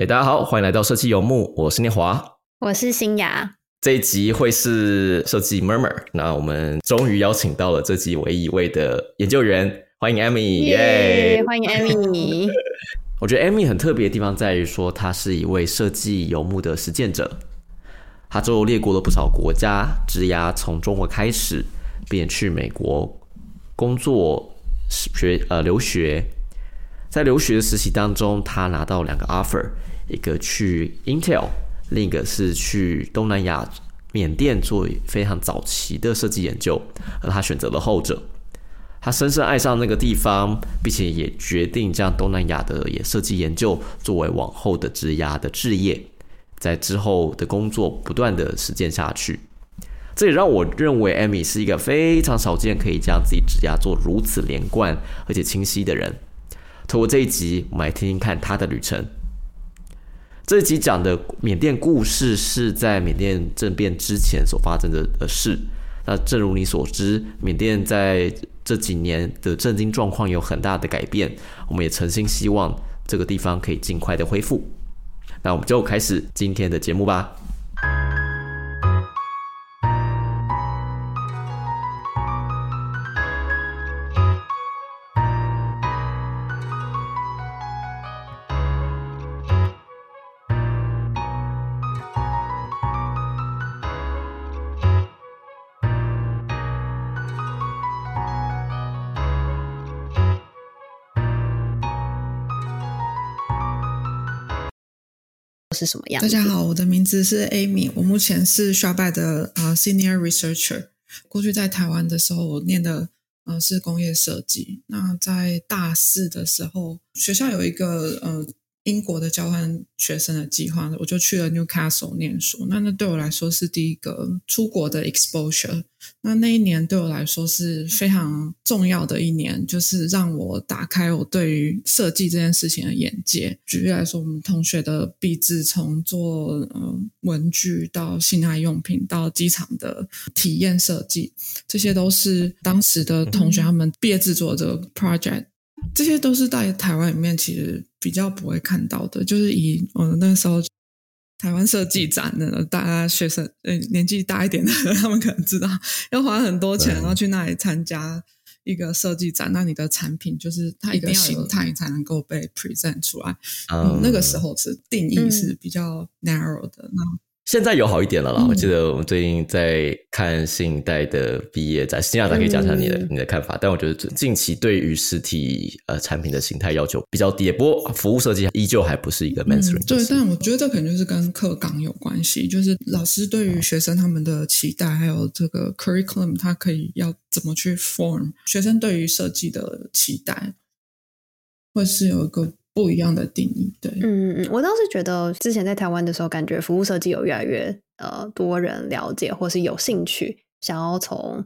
哎，大家好，欢迎来到设计游牧，我是念华，我是新雅。这一集会是设计 Murmur，那我们终于邀请到了这集唯一一位的研究员，欢迎 Amy，耶！欢迎 Amy。我觉得 Amy 很特别的地方在于说，她是一位设计游牧的实践者，她周游列国了不少国家，职涯从中国开始，便去美国工作、学呃留学，在留学的实习当中，他拿到两个 offer。一个去 Intel，另一个是去东南亚缅甸做非常早期的设计研究，而他选择了后者。他深深爱上那个地方，并且也决定将东南亚的也设计研究作为往后的职涯的置业，在之后的工作不断的实践下去。这也让我认为 Amy 是一个非常少见可以将自己职涯做如此连贯而且清晰的人。透过这一集，我们来听听看他的旅程。这一集讲的缅甸故事是在缅甸政变之前所发生的的事。那正如你所知，缅甸在这几年的政经状况有很大的改变。我们也诚心希望这个地方可以尽快的恢复。那我们就开始今天的节目吧。是什么样？大家好，我的名字是 Amy，我目前是 s h a b 的呃 Senior Researcher。过去在台湾的时候，我念的呃是工业设计。那在大四的时候，学校有一个呃。英国的交换学生的计划，我就去了 Newcastle 念书。那那对我来说是第一个出国的 exposure。那那一年对我来说是非常重要的一年，就是让我打开我对于设计这件事情的眼界。举例来说，我们同学的毕制从做嗯文具到性爱用品到机场的体验设计，这些都是当时的同学他们毕业制作的 project。这些都是在台湾里面其实比较不会看到的，就是以呃那时候台湾设计展的大家学生呃年纪大一点的，他们可能知道要花很多钱，然后去那里参加一个设计展，那你的产品就是它一个形态才能够被 present 出来。嗯，那个时候是定义是比较 narrow 的那。现在有好一点了啦。我记得我们最近在看新一代的毕业展，新亚达可以讲讲你的你的看法。但我觉得近期对于实体呃产品的形态要求比较低，不过服务设计依旧还不是一个 mainstream。对，但我觉得这可能就是跟课纲有关系，就是老师对于学生他们的期待，还有这个 curriculum，它可以要怎么去 form 学生对于设计的期待，或是有一个。不一样的定义，对，嗯嗯嗯，我倒是觉得之前在台湾的时候，感觉服务设计有越来越呃多人了解，或是有兴趣想要从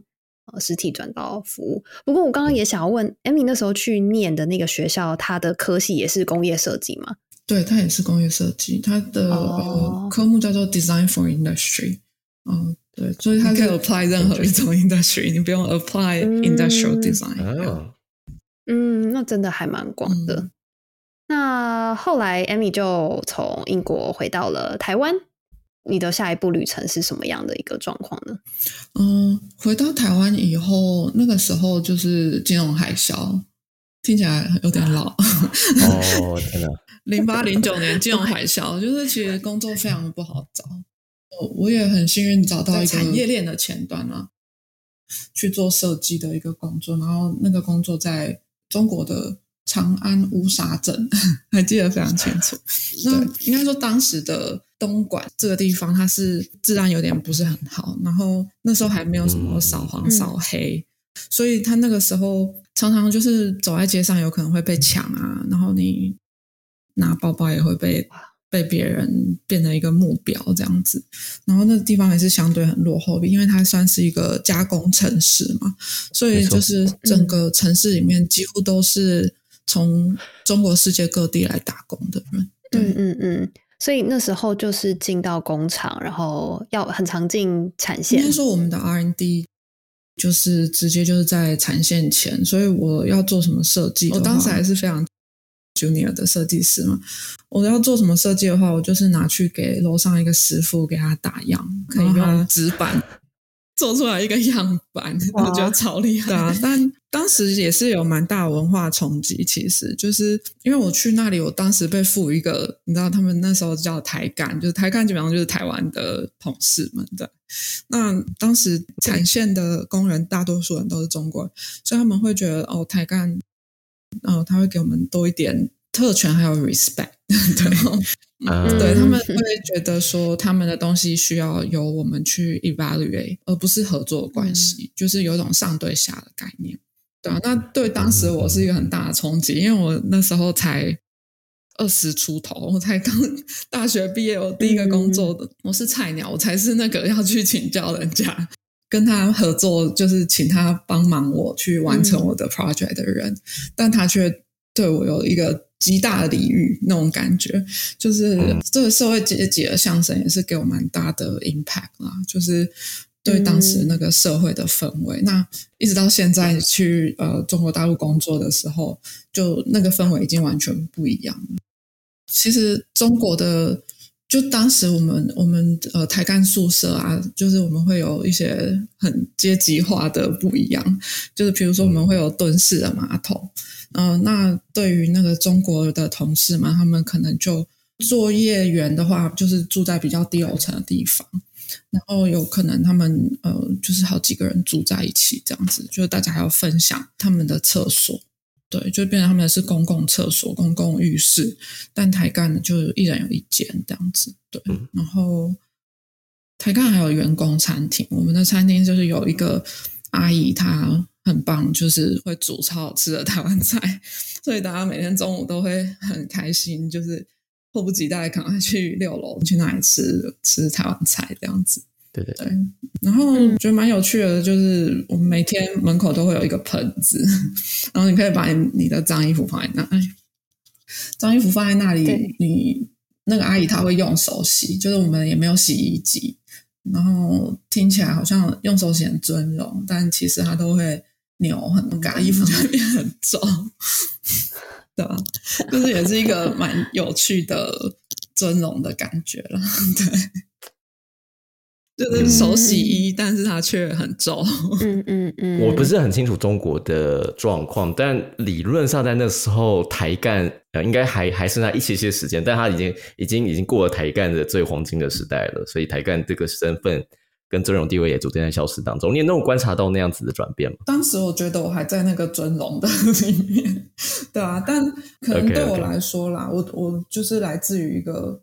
呃实体转到服务。不过我刚刚也想要问，Amy 那时候去念的那个学校，它的科系也是工业设计吗？对，它也是工业设计，它的呃科目叫做 Design for Industry。嗯，对，所以它可以 apply 任何一种 industry，你不用 apply industrial design。嗯，那真的还蛮广的。那后来，Amy 就从英国回到了台湾。你的下一步旅程是什么样的一个状况呢？嗯，回到台湾以后，那个时候就是金融海啸，听起来有点老。哦，天哪！零八零九年金融海啸，就是其实工作非常的不好找。我我也很幸运找到一个产业链的前端啊，去做设计的一个工作，然后那个工作在中国的。长安乌沙镇 还记得非常清楚。那应该说当时的东莞这个地方，它是治安有点不是很好，然后那时候还没有什么扫黄扫黑，所以他那个时候常常就是走在街上有可能会被抢啊，然后你拿包包也会被被别人变成一个目标这样子。然后那个地方也是相对很落后，因为它算是一个加工城市嘛，所以就是整个城市里面几乎都是。从中国世界各地来打工的人，嗯嗯嗯，所以那时候就是进到工厂，然后要很常进产线。应该说我们的 R&D 就是直接就是在产线前，所以我要做什么设计，我当时还是非常 junior 的设计师嘛。我要做什么设计的话，我就是拿去给楼上一个师傅给他打样，可以用纸板。做出来一个样板，我觉得超厉害。对啊，但当时也是有蛮大文化冲击。其实就是因为我去那里，我当时被赋予一个，你知道，他们那时候叫台干，就是台干基本上就是台湾的同事们的。那当时产线的工人大多数人都是中国人，所以他们会觉得哦，台干，哦，他会给我们多一点特权，还有 respect。对。对他们会觉得说，他们的东西需要由我们去 evaluate，而不是合作关系，就是有一种上对下的概念。对啊，那对当时我是一个很大的冲击，因为我那时候才二十出头，我才刚大学毕业，我第一个工作的，我是菜鸟，我才是那个要去请教人家，跟他合作，就是请他帮忙我去完成我的 project 的人，但他却对我有一个。极大的礼遇那种感觉，就是这个社会阶级的象征，也是给我蛮大的 impact 啦。就是对当时那个社会的氛围，那一直到现在去呃中国大陆工作的时候，就那个氛围已经完全不一样了。其实中国的。就当时我们我们呃台干宿舍啊，就是我们会有一些很阶级化的不一样，就是比如说我们会有蹲式的马桶，嗯，那对于那个中国的同事嘛，他们可能就作业员的话，就是住在比较低楼层的地方，然后有可能他们呃就是好几个人住在一起这样子，就是大家还要分享他们的厕所。对，就变成他们是公共厕所、公共浴室，但台干呢，就一人有一间这样子。对，然后台干还有员工餐厅，我们的餐厅就是有一个阿姨，她很棒，就是会煮超好吃的台湾菜，所以大家每天中午都会很开心，就是迫不及待赶快去六楼去那里吃吃台湾菜这样子。对对对，然后觉得蛮有趣的，就是我们每天门口都会有一个盆子，然后你可以把你你的脏衣服放在那，脏衣服放在那里，你那个阿姨她会用手洗，就是我们也没有洗衣机，然后听起来好像用手洗很尊荣，但其实她都会扭很干，衣服就会变很重，对吧？就是也是一个蛮有趣的尊荣的感觉了，对。就是手洗衣，但是它却很皱。嗯嗯嗯，我不是很清楚中国的状况，但理论上在那时候台干呃应该还还剩下一些些时间，但他已经已经已经过了台干的最黄金的时代了，所以台干这个身份跟尊荣地位也逐渐在消失当中。你有那种观察到那样子的转变吗？当时我觉得我还在那个尊荣的里面，对啊，但可能对我来说啦，我我就是来自于一个。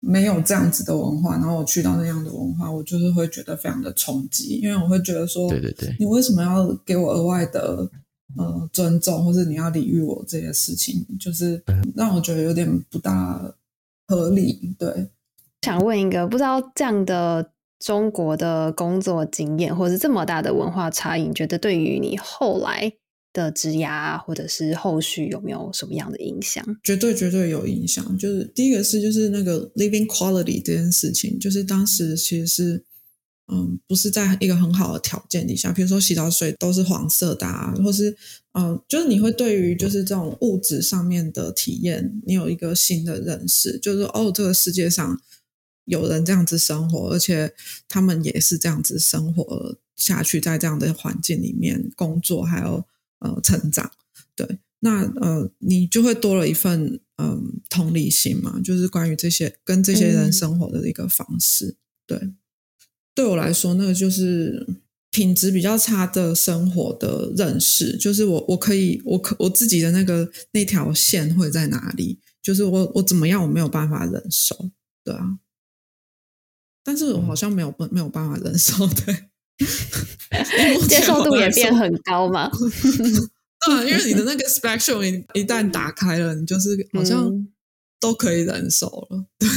没有这样子的文化，然后我去到那样的文化，我就是会觉得非常的冲击，因为我会觉得说，对对对，你为什么要给我额外的呃尊重，或者你要礼遇我这些事情，就是让我觉得有点不大合理。对，想问一个，不知道这样的中国的工作经验，或者是这么大的文化差异，你觉得对于你后来？的职涯或者是后续有没有什么样的影响？绝对绝对有影响。就是第一个是就是那个 living quality 这件事情，就是当时其实是嗯不是在一个很好的条件底下，比如说洗澡水都是黄色的，啊，或是嗯就是你会对于就是这种物质上面的体验，你有一个新的认识，就是哦这个世界上有人这样子生活，而且他们也是这样子生活下去，在这样的环境里面工作，还有。呃，成长，对，那呃，你就会多了一份嗯同理心嘛，就是关于这些跟这些人生活的一个方式，对，对我来说，那个就是品质比较差的生活的认识，就是我我可以我可我自己的那个那条线会在哪里，就是我我怎么样我没有办法忍受，对啊，但是我好像没有没有办法忍受，对。接受度也变很高嘛？对，因为你的那个 spectrum 一一旦打开了，你就是好像都可以忍受了。对，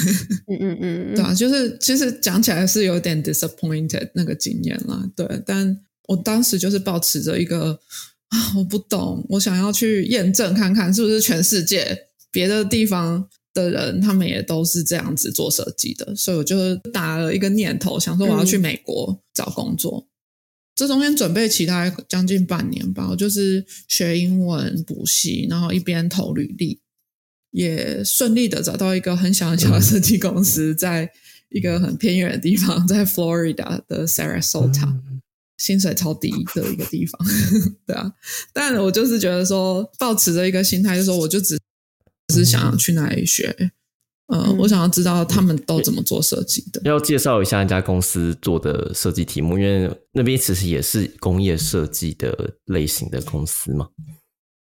嗯嗯嗯，对啊，就是其实讲起来是有点 disappointed 那个经验啦。对，但我当时就是保持着一个啊，我不懂，我想要去验证看看是不是全世界别的地方。的人，他们也都是这样子做设计的，所以我就打了一个念头，想说我要去美国找工作。这中间准备其他将近半年吧，我就是学英文补习，然后一边投履历，也顺利的找到一个很小很小的设计公司，在一个很偏远的地方，在 Florida 的 Sarasota，薪水超低的一个地方，对啊。但我就是觉得说，抱持着一个心态，就说，我就只只是想要去哪里学。呃，我想要知道他们都怎么做设计的。要介绍一下那家公司做的设计题目，因为那边其实也是工业设计的类型的公司嘛。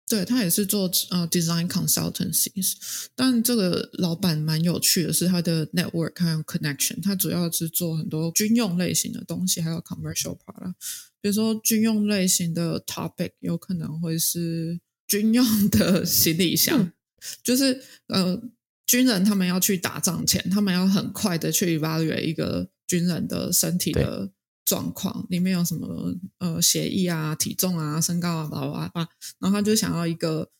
对他也是做呃 design consultancies，但这个老板蛮有趣的是他的 network 还有 connection，他主要是做很多军用类型的东西，还有 commercial product。比如说军用类型的 topic 有可能会是军用的行李箱，就是呃。军人他们要去打仗前，他们要很快的去 evaluate 一个军人的身体的状况，里面有什么呃协议啊、体重啊、身高啊，巴拉巴拉，然后他就想要一个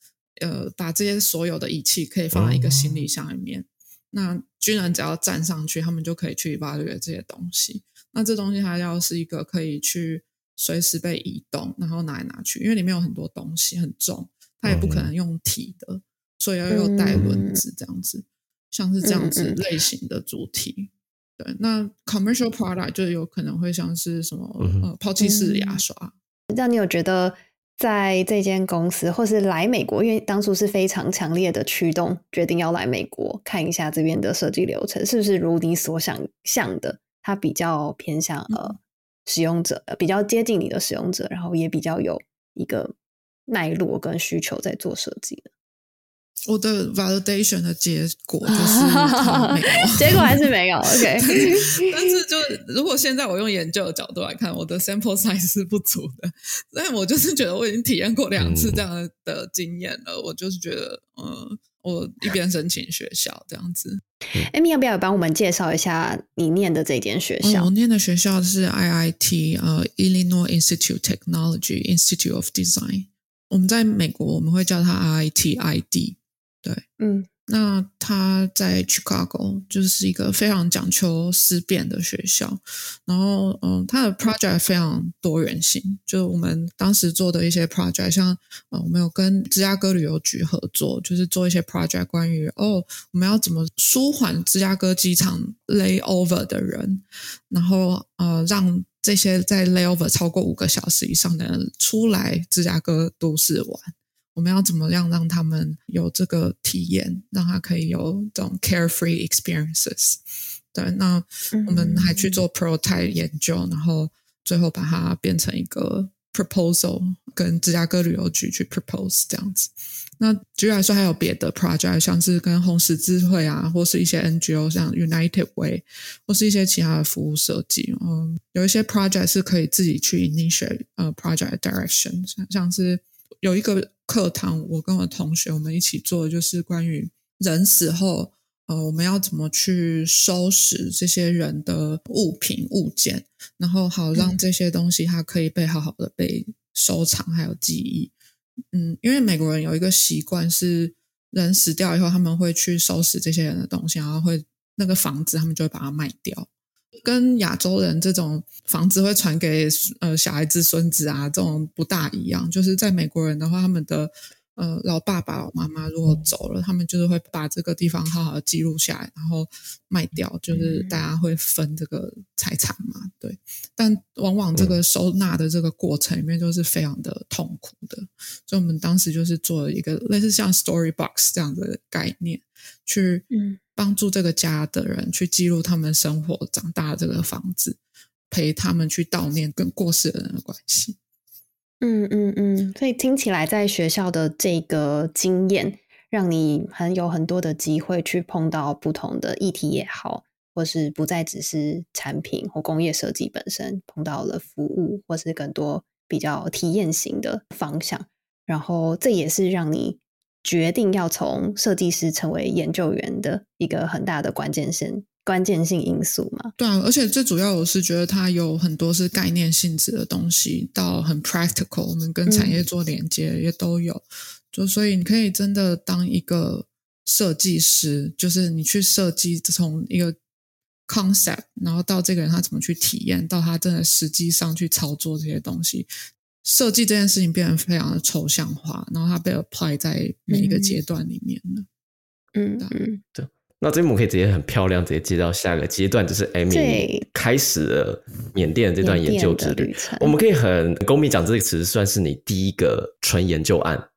呃，把这些所有的仪器可以放在一个行李箱里面。那军人只要站上去，他们就可以去 evaluate 这些东西。那这东西它要是一个可以去随时被移动，然后拿来拿去，因为里面有很多东西很重，它也不可能用提的。所以要有带轮子这样子，像是这样子类型的主题。对，那 commercial product 就有可能会像是什么呃抛弃式牙刷。那你有觉得在这间公司，或是来美国，因为当初是非常强烈的驱动，决定要来美国看一下这边的设计流程，是不是如你所想象的？它比较偏向呃使用者，比较接近你的使用者，然后也比较有一个脉络跟需求在做设计的。我的 validation 的结果就是没有，结果还是没有。OK，但是就如果现在我用研究的角度来看，我的 sample size 是不足的。但我就是觉得我已经体验过两次这样的经验了，我就是觉得，嗯，我一边申请学校这样子。Amy 要不要帮我们介绍一下你念的这间学校？我念的学校是 IIT，呃，Illinois Institute Technology Institute of Design。我们在美国我们会叫它 IIT，ID。对，嗯，那他在 Chicago 就是一个非常讲求思辨的学校，然后，嗯，他的 project 非常多元性，就我们当时做的一些 project，像，呃，我们有跟芝加哥旅游局合作，就是做一些 project 关于，哦，我们要怎么舒缓芝加哥机场 layover 的人，然后，呃，让这些在 layover 超过五个小时以上的人出来芝加哥都市玩。我们要怎么样让他们有这个体验，让他可以有这种 carefree experiences？对，那我们还去做 prototype 研究，然后最后把它变成一个 proposal，跟芝加哥旅游局去 propose 这样子。那举例来说，还有别的 project，像是跟红十字会啊，或是一些 NGO，像 United Way，或是一些其他的服务设计。嗯，有一些 project 是可以自己去 initiate 呃 project direction，像像是。有一个课堂，我跟我同学我们一起做，的就是关于人死后，呃，我们要怎么去收拾这些人的物品物件，然后好让这些东西它可以被好好的被收藏，还有记忆。嗯，因为美国人有一个习惯是，人死掉以后，他们会去收拾这些人的东西，然后会那个房子，他们就会把它卖掉。跟亚洲人这种房子会传给呃小孩子、孙子啊，这种不大一样。就是在美国人的话，他们的呃老爸爸、老妈妈如果走了，他们就是会把这个地方好好的记录下来，然后卖掉，就是大家会分这个财产嘛。对，但往往这个收纳的这个过程里面就是非常的痛苦的。所以我们当时就是做了一个类似像 Story Box 这样的概念，去嗯。帮助这个家的人去记录他们生活、长大这个房子，陪他们去悼念跟过世的人的关系。嗯嗯嗯，所以听起来在学校的这个经验，让你很有很多的机会去碰到不同的议题也好，或是不再只是产品或工业设计本身，碰到了服务或是更多比较体验型的方向。然后这也是让你。决定要从设计师成为研究员的一个很大的关键性关键性因素嘛？对啊，而且最主要我是觉得它有很多是概念性质的东西，到很 practical，我们跟产业做连接也都有。就所以你可以真的当一个设计师，就是你去设计从一个 concept，然后到这个人他怎么去体验，到他真的实际上去操作这些东西，设计这件事情变得非常的抽象化，然后它被 apply 在每一个阶段里面了。嗯嗯，那这边我们可以直接很漂亮，直接接到下个阶段，就是 Amy 开始了缅甸这段研究之旅旅。我们可以很公平讲，这个词算是你第一个纯研究案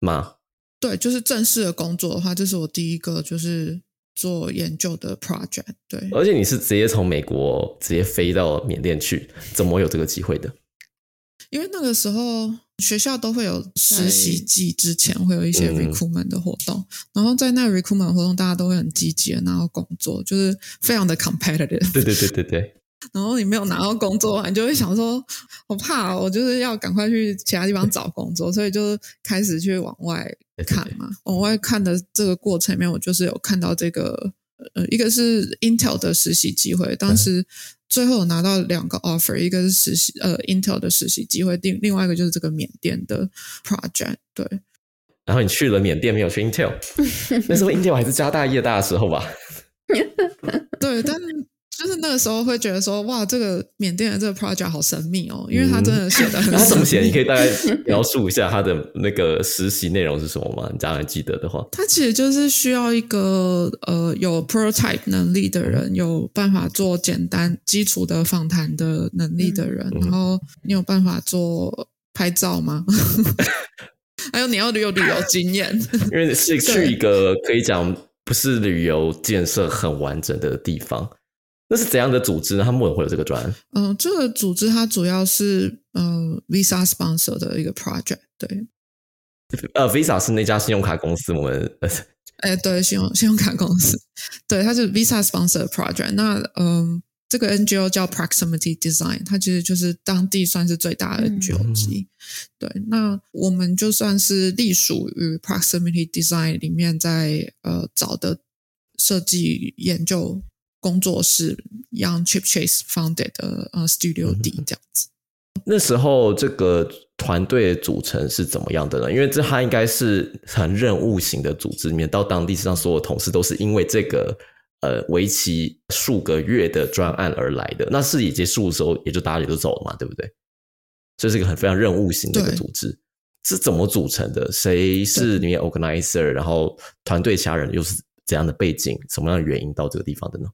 吗？对，就是正式的工作的话，这是我第一个就是做研究的 project。对，而且你是直接从美国直接飞到缅甸去，怎么有这个机会的？因为那个时候学校都会有实习季，之前会有一些嗯 recruitment 的活动，然后在那 recruitment 活动，大家都会很积极的拿到工作，就是非常的 competitive。对对对对对，然后你没有拿到工作，你就会想说，我怕我就是要赶快去其他地方找工作，所以就开始去往外看嘛。往外看的这个过程里面，我就是有看到这个，呃，一个是 Intel 的实习机会，当时最后拿到两个 offer，一个是实习呃 Intel 的实习机会，另另外一个就是这个缅甸的 project。对，然后你去了缅甸，没有去 Intel，那时候 Intel 还是家大业大的时候吧？对，但就是那个时候会觉得说，哇，这个缅甸的这个 project 好神秘哦，因为它真的写的很怎么写？你可以大概描述一下他的那个实习内容是什么吗？你这样还记得的话，它其实就是需要一个呃有 prototype 能力的人，有办法做简单基础的访谈的能力的人，嗯。然后你有办法做拍照吗？还有你要有旅游经验，因为是去一个可以讲不是旅游建设很完整的地方，那是怎样的组织呢？他们为什么会有这个专案？嗯、这个组织它主要是呃 Visa sponsor 的一个 project，对，呃，Visa 是那家信用卡公司，我们呃哎，对，信用信用卡公司，对，它是 Visa sponsor project。那嗯，这个 NGO 叫 Proximity Design，它其实就是当地算是最大的嗯 NGO 之一。对，那我们就算是隶属于 Proximity Design 里面在呃找的设计研究工作室，Young Chip Chase founded 的呃 Studio D 这样子。那时候这个团队的组成是怎么样的呢？因为这它应该是很任务型的组织，里面到当地，上所有同事都是因为这个呃为期数个月的专案而来的。那事已结束的时候，也就大家也都走了嘛，对不对？这是一个很非常任务型的一个对组织，是怎么组成的？谁是里面 organizer？然后团队其他人又是怎样的背景？什么样的原因到这个地方的呢？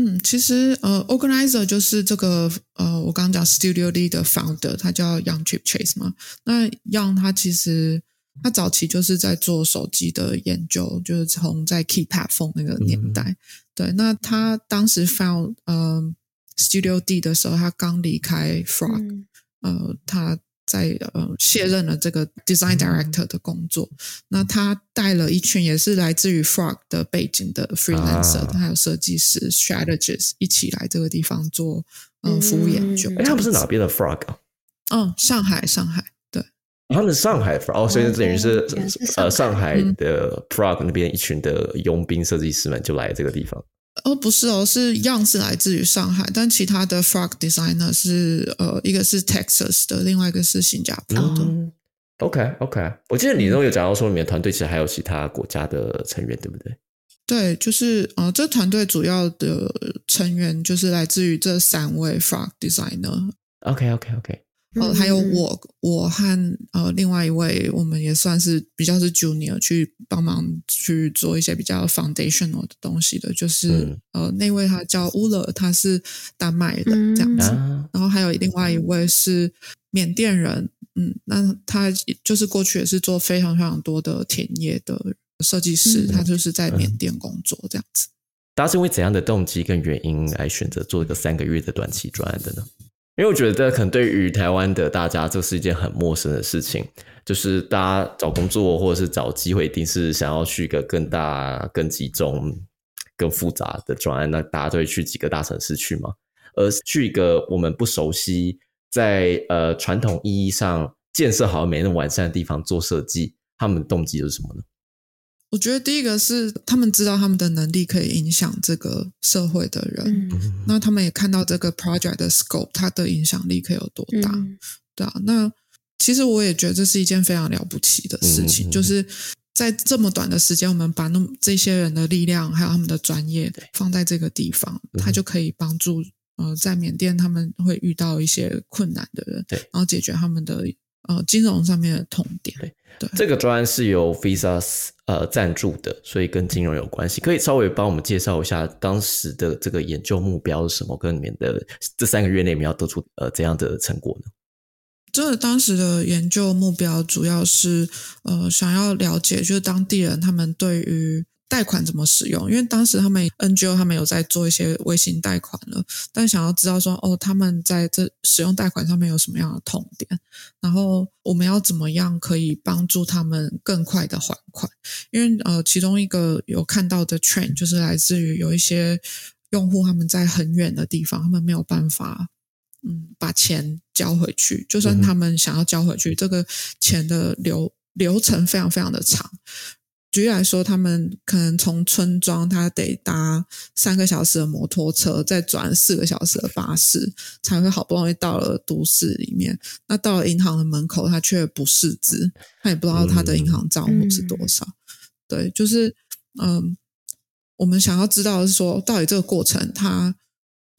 嗯，其实呃，organizer 就是这个呃，我刚刚讲 Studio D 的 founder，他叫 Young Chip Chase 嘛。那 Young 他其实他早期就是在做手机的研究，就是从在 Keypad phone 那个年代。对，那他当时 found 呃 Studio D 的时候，他刚离开 Frog，、嗯呃，他在呃卸任了这个 design director 的工作。那他带了一群也是来自于 Frog 的背景的 freelancer，、啊还有设计师 strategist 一起来这个地方做呃嗯服务研究。哎，他们是哪边的 Frog 啊？嗯，上海，上海，对，他们是上海 Frog，哦，所以哦等于是呃上海嗯的 Frog 那边一群的佣兵设计师们就来这个地方。哦，不是哦，是 Young 是来自于上海，但其他的 Frog designer 是呃，一个是 Texas 的，另外一个是新加坡的。嗯，OK OK，我记得你都有讲到说，你们团队其实还有其他国家的成员，对不对？对，就是呃，这团队主要的成员就是来自于这三位 Frog designer，OK OK OK，呃，还有嗯我，我和呃另外一位，我们也算是比较是 junior 去帮忙去做一些比较 foundational 的东西的，就是、嗯。呃那位他叫 Ula，，他是丹麦的这样子，啊，然后还有另外一位是缅甸人，嗯，那他就是过去也是做非常非常多的田野的设计师，嗯。他就是在缅甸工作这样子。大家是因为怎样的动机跟原因来选择做一个三个月的短期专案的呢？因为我觉得可能对于台湾的大家，这是一件很陌生的事情，就是大家找工作或者是找机会，一定是想要去一个更大、更集中、更复杂的专案，那大家都会去几个大城市去嘛，而去一个我们不熟悉，在呃传统意义上建设好像没那么完善的地方做设计，他们的动机是什么呢？我觉得第一个是他们知道他们的能力可以影响这个社会的人，嗯。那他们也看到这个 project 的 scope，它的影响力可以有多大，嗯。对啊。那其实我也觉得这是一件非常了不起的事情，就是在这么短的时间，我们把那么这些人的力量还有他们的专业放在这个地方，他就可以帮助呃，在缅甸他们会遇到一些困难的人，对，然后解决他们的呃金融上面的痛点。对对，这个专案是由 Visa 呃赞助的，所以跟金融有关系。可以稍微帮我们介绍一下当时的这个研究目标是什么？跟里面的这三个月内，你们要得出呃怎样的成果呢？这当时的研究目标主要是呃想要了解，就是当地人他们对于贷款怎么使用，因为当时他们 NGO 他们有在做一些微型贷款了，但想要知道说哦他们在这使用贷款上面有什么样的痛点，然后我们要怎么样可以帮助他们更快的还款，因为呃其中一个有看到的 trend 就是来自于有一些用户他们在很远的地方，他们没有办法。嗯，把钱交回去，就算他们想要交回去，这个钱的流流程非常非常的长。举例来说，他们可能从村庄，他得搭三个小时的摩托车，再转四个小时的巴士，才会好不容易到了都市里面。那到了银行的门口，他却不识字，他也不知道他的银行账户是多少。对，就是嗯，我们想要知道的是说，到底这个过程他。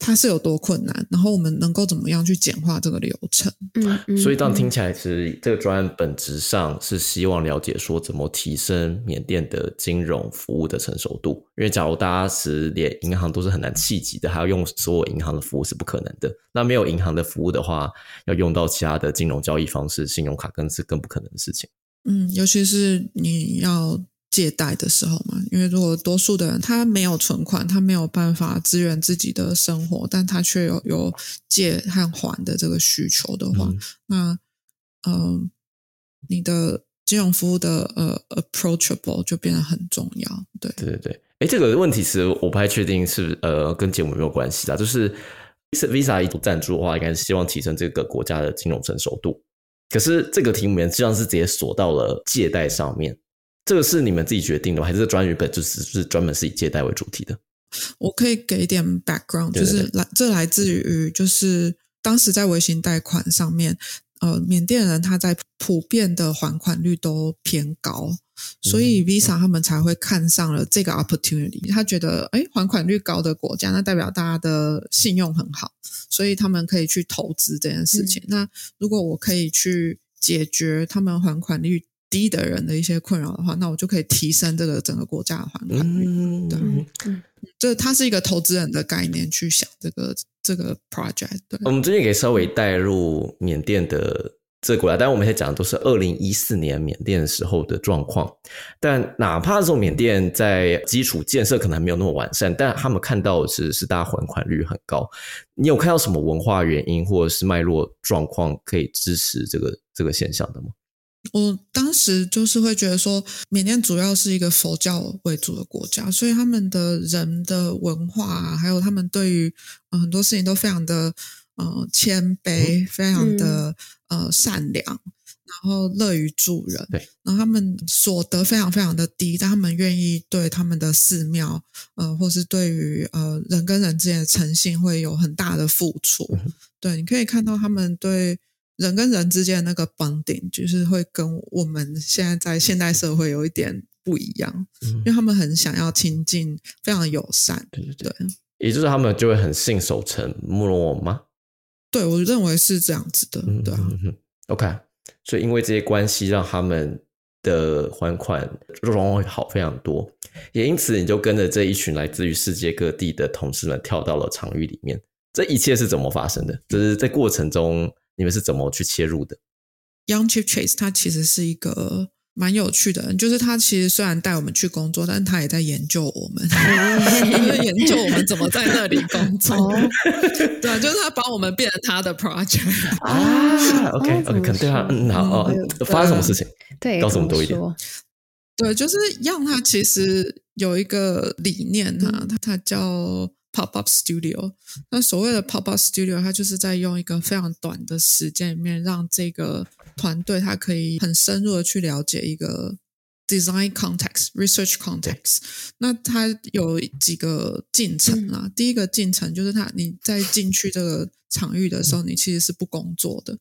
它是有多困难，然后我们能够怎么样去简化这个流程？嗯，所以当听起来其实这个专案本质上是希望了解说怎么提升缅甸的金融服务的成熟度。因为假如大家是连银行都是很难企及的，还要用所有银行的服务是不可能的。那没有银行的服务的话，要用到其他的金融交易方式，信用卡更是更不可能的事情。嗯，尤其是你要。借贷的时候嘛，因为如果多数的人他没有存款，他没有办法支援自己的生活，但他却有有借和还的这个需求的话，那嗯，你的金融服务的呃 approachable 就变得很重要。对对对对，哎，这个问题是我不太确定是呃跟节目有没有关系啊？就是 Visa 一组赞助的话，应该是希望提升这个国家的金融成熟度，可是这个题目里面实际上是直接锁到了借贷上面。这个是你们自己决定的，还是专语本就是是专门是以借贷为主题的？我可以给一点 background，就是来这来自于就是当时在微型贷款上面，呃，缅甸人他在普遍的还款率都偏高，所以 Visa 他们才会看上了这个 opportunity。他觉得，哎，还款率高的国家，那代表大家的信用很好，所以他们可以去投资这件事情。那如果我可以去解决他们还款率。低的人的一些困扰的话，那我就可以提升这个整个国家的还款率。对，这它是一个投资人的概念去想这个这个 project。对，我们最近可以稍微带入缅甸的这个国家，但我们现在讲的都是二零一四年缅甸时候的状况。但哪怕这种缅甸在基础建设可能还没有那么完善，但他们看到的是是大家还款率很高。你有看到什么文化原因或者是脉络状况可以支持这个这个现象的吗？我当时就是会觉得说，缅甸主要是一个佛教为主的国家，所以他们的人的文化，还有他们对于很多事情都非常的呃谦卑，非常的呃善良，然后乐于助人。对，然后他们所得非常非常的低，但他们愿意对他们的寺庙，呃，或是对于呃人跟人之间的诚信会有很大的付出。对，你可以看到他们对。人跟人之间的那个 bonding，就是会跟我们现在在现代社会有一点不一样，因为他们很想要亲近，非常友善。对对对，也就是他们就会很信守承诺吗？对，我认为是这样子的。对啊，OK，所以因为这些关系，让他们的还款状况会好非常多，也因此你就跟着这一群来自于世界各地的同事们跳到了场域里面。这一切是怎么发生的？就是在过程中。你们是怎么去切入的？Young Chief Chase 他其实是一个蛮有趣的人，就是他其实虽然带我们去工作，但他也在研究我们，在研究我们怎么在那里工作。对，就是他把我们变成他的 project 啊。OK，OK，肯定啊。嗯，好哦。发生什么事情？对，告诉我们多一点。对，就是 Young 他其实有一个理念哈，他他叫。Pop up studio，那所谓的 pop up studio，它就是在用一个非常短的时间里面，让这个团队它可以很深入的去了解一个 design context、research context。那它有几个进程啊？第一个进程就是它你在进去这个场域的时候，你其实是不工作的，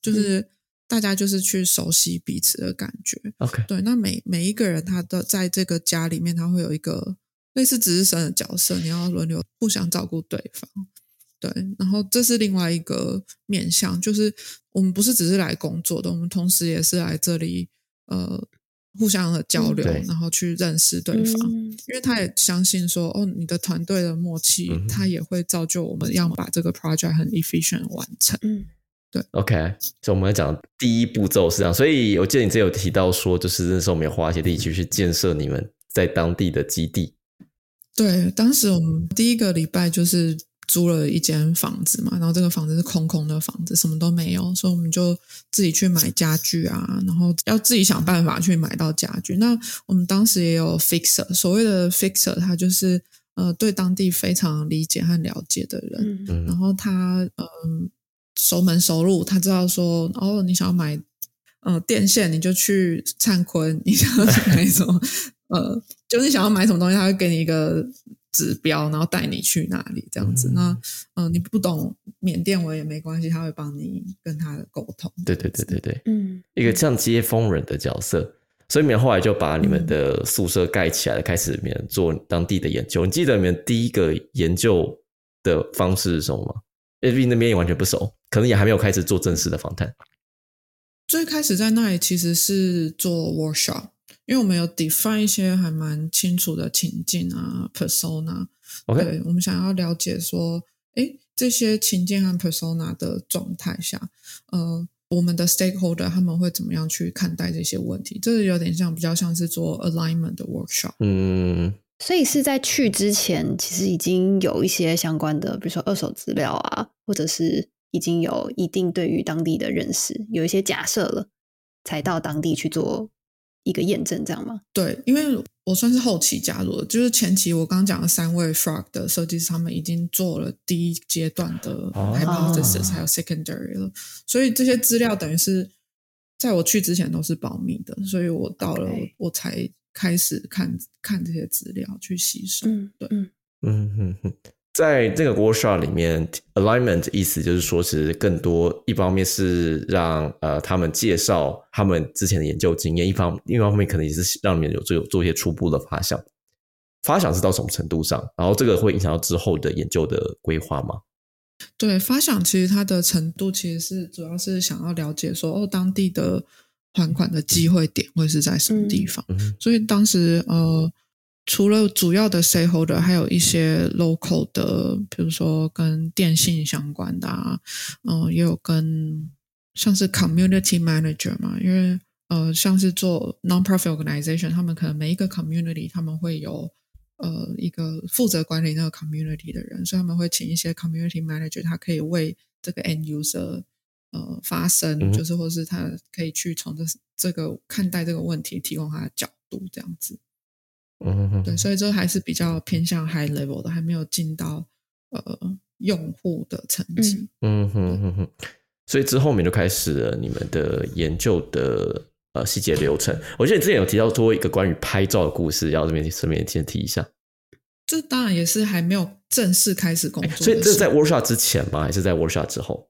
就是大家就是去熟悉彼此的感觉。OK，对，那每每一个人他的在这个家里面，他会有一个类似值日生的角色，你要轮流互相照顾对方。对，然后这是另外一个面向，就是我们不是只是来工作的，我们同时也是来这里呃互相的交流，对然后去认识对方。嗯因为他也相信说，哦，你的团队的默契，嗯他也会造就我们要把这个 project 很 efficient 完成。嗯 OK，所以我们要讲第一步骤是这样，所以我记得你之前有提到说，就是那时候我们有花一些力气去建设你们在当地的基地。对，当时我们第一个礼拜就是租了一间房子嘛，然后这个房子是空空的房子，什么都没有，所以我们就自己去买家具啊，然后要自己想办法去买到家具。那我们当时也有 fixer，所谓的 fixer，他就是呃对当地非常理解和了解的人，然后他嗯熟门熟路，他知道说哦，你想要买呃电线，你就去灿坤；你想要买什么呃，就是你想要买什么东西，他会给你一个指标，然后带你去哪里这样子。嗯那嗯、呃你不懂缅甸文也没关系，他会帮你跟他沟通。对对对对对，嗯一个像接风人的角色。所以你们后来就把你们的宿舍盖起来了，开始你们做当地的研究。你记得你们第一个研究的方式是什么吗？因为那边也完全不熟，可能也还没有开始做正式的访谈。最开始在那里其实是做 workshop，因为我们有 define 一些还蛮清楚的情境啊 persona。OK，对，我们想要了解说，哎，这些情境和 persona 的状态下，呃，我们的 stakeholder 他们会怎么样去看待这些问题？这是有点像，比较像是做 alignment 的 workshop。嗯，所以是在去之前，其实已经有一些相关的，比如说二手资料啊，或者是已经有一定对于当地的认识，有一些假设了，才到当地去做一个验证，这样吗？对，因为我算是后期加入的，就是前期我刚刚讲的三位 frog 的设计师，他们已经做了第一阶段的哦。hypothesis，、还有 secondary 了，所以这些资料等于是在我去之前都是保密的，所以我到了我才开始看看这些资料去吸收。嗯，对。嗯。嗯嗯嗯，在这个 workshop 里面，alignment 意思就是说，其实更多一方面是让呃他们介绍他们之前的研究经验，一方另外一方面可能也是让你们有做有做一些初步的发想。发想是到什么程度上？然后这个会影响到之后的研究的规划吗？对，发想其实它的程度其实是主要是想要了解说，哦，当地的还款的机会点会是在什么地方。嗯所以当时呃，除了主要的 stakeholder，还有一些 local 的，比如说跟电信相关的啊，嗯、也有跟像是 community manager 嘛，因为呃，像是做 non-profit organization，他们可能每一个 community 他们会有呃一个负责管理那个 community 的人，所以他们会请一些 community manager，他可以为这个 end user 呃发声，嗯就是或是他可以去从这这个看待这个问题，提供他的角度这样子。嗯哼对，所以这还是比较偏向 high level 的，还没有进到呃用户的层级。嗯哼哼哼，所以之后面就开始了你们的研究的呃细节流程。我记得你之前有提到说一个关于拍照的故事，要这边顺便先提一下。这当然也是还没有正式开始工作所以这是在 workshop 之前吗？还是在 workshop 之后？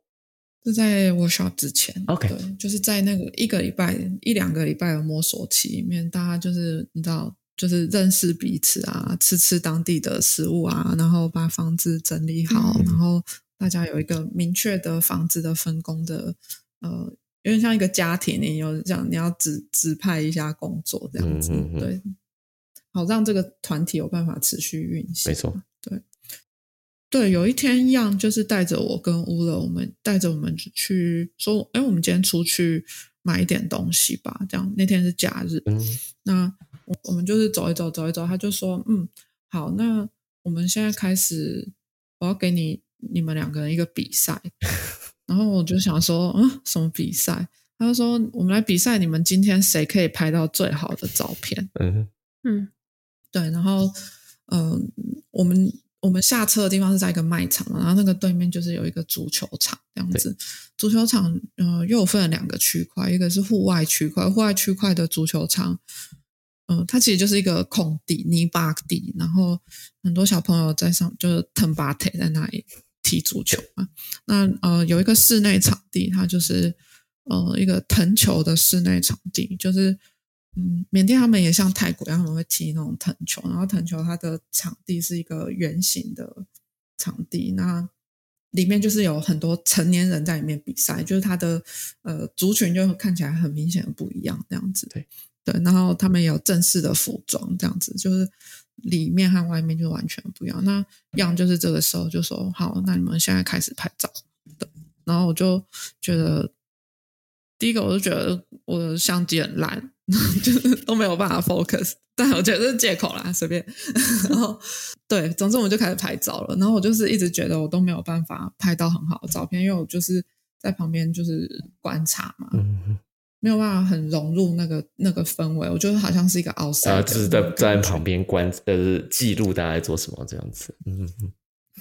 是在 workshop 之前 OK 对，就是在那个一个礼拜、一两个礼拜的摸索期里面，大家就是你知道，就是认识彼此啊，吃吃当地的食物啊，然后把房子整理好，嗯然后大家有一个明确的房子的分工的，呃，有点像一个家庭，你有这样，你要指指派一下工作这样子，对，好让这个团体有办法持续运行，没错，对。对，有一天样就是带着我跟乌勒，我们带着我们去说，哎，我们今天出去买一点东西吧。这样那天是假日，嗯那我我们就是走一走，走一走。他就说，嗯，好，那我们现在开始，我要给你你们两个人一个比赛。然后我就想说，嗯，什么比赛？他就说，我们来比赛，你们今天谁可以拍到最好的照片？嗯嗯对，然后嗯、呃我们我们下车的地方是在一个卖场嘛，然后那个对面就是有一个足球场这样子。足球场呃又分了两个区块，一个是户外区块，户外区块的足球场，嗯、它其实就是一个空地泥巴地，然后很多小朋友在上就是腾巴腿在那里踢足球嘛。那呃有一个室内场地，它就是呃一个藤球的室内场地，就是嗯，缅甸他们也像泰国一样，他们会踢那种藤球，然后藤球它的场地是一个圆形的场地，那里面就是有很多成年人在里面比赛，就是它的呃族群就看起来很明显的不一样，这样子。对对，然后他们有正式的服装，这样子就是里面和外面就完全不一样。那样就是这个时候就说好，那你们现在开始拍照。对，然后我就觉得。第一个，我就觉得我的相机很烂，就是都没有办法 focus。但我觉得是借口啦，随便。然后，对，总之我们就开始拍照了。然后我就是一直觉得我都没有办法拍到很好的照片，因为我就是在旁边就是观察嘛，没有办法很融入那个那个氛围。我觉得好像是一个 outside，就是在在旁边观，呃，记录大家在做什么这样子。嗯嗯，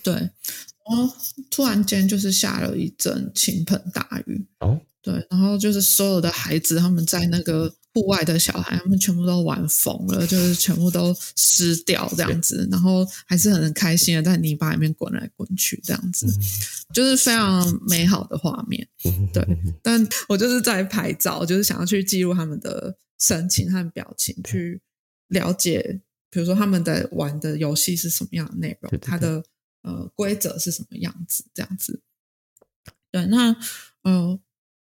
对。然后突然间就是下了一阵倾盆大雨。哦。对，然后就是所有的孩子，他们在那个户外的小孩，他们全部都玩疯了，就是全部都湿掉这样子，然后还是很开心的在泥巴里面滚来滚去这样子，就是非常美好的画面。对，但我就是在拍照，就是想要去记录他们的神情和表情，去了解，比如说他们在玩的游戏是什么样的内容，它的呃规则是什么样子，这样子。对，那呃。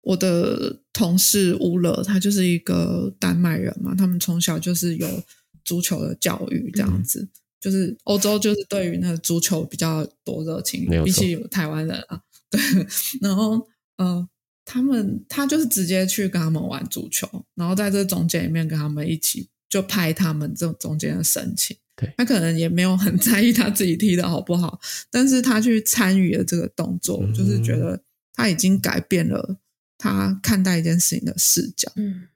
我的同事乌勒，他就是一个丹麦人嘛，他们从小就是有足球的教育，这样子，就是欧洲就是对于那个足球比较多热情，比起有台湾人啊，对，然后呃，他们他就是直接去跟他们玩足球，然后在这中间里面跟他们一起就拍他们这中间的神情，对。他可能也没有很 在意他自己踢的好不好，但是他去参与了这个动作，就是觉得他已经改变了。他看待一件事情的视角。嗯，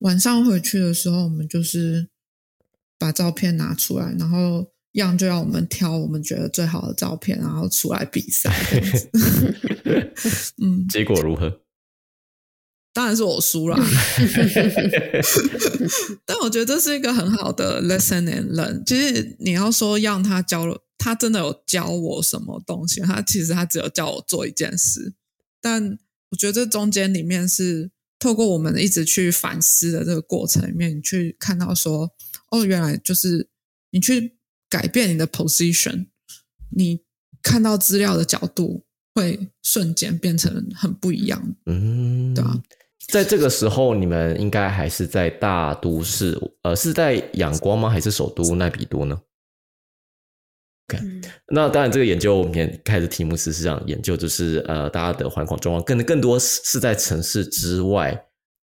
晚上回去的时候，我们就是把照片拿出来，然后样就要我们挑我们觉得最好的照片，然后出来比赛。嗯，结果如何？当然是我输了。但我觉得这是一个很好的 lesson and learn。其实你要说让他教了，他真的有教我什么东西？他其实他只有教我做一件事，但。我觉得这中间里面是透过我们一直去反思的这个过程里面，你去看到说，哦，原来就是你去改变你的 position，你看到资料的角度会瞬间变成很不一样。嗯，对啊，在这个时候，你们应该还是在大都市，呃，是在仰光吗？还是首都奈比多呢？OK，那当然，这个研究我们开始题目是是这样研究，就是呃，大家的环况状况更更多是是在城市之外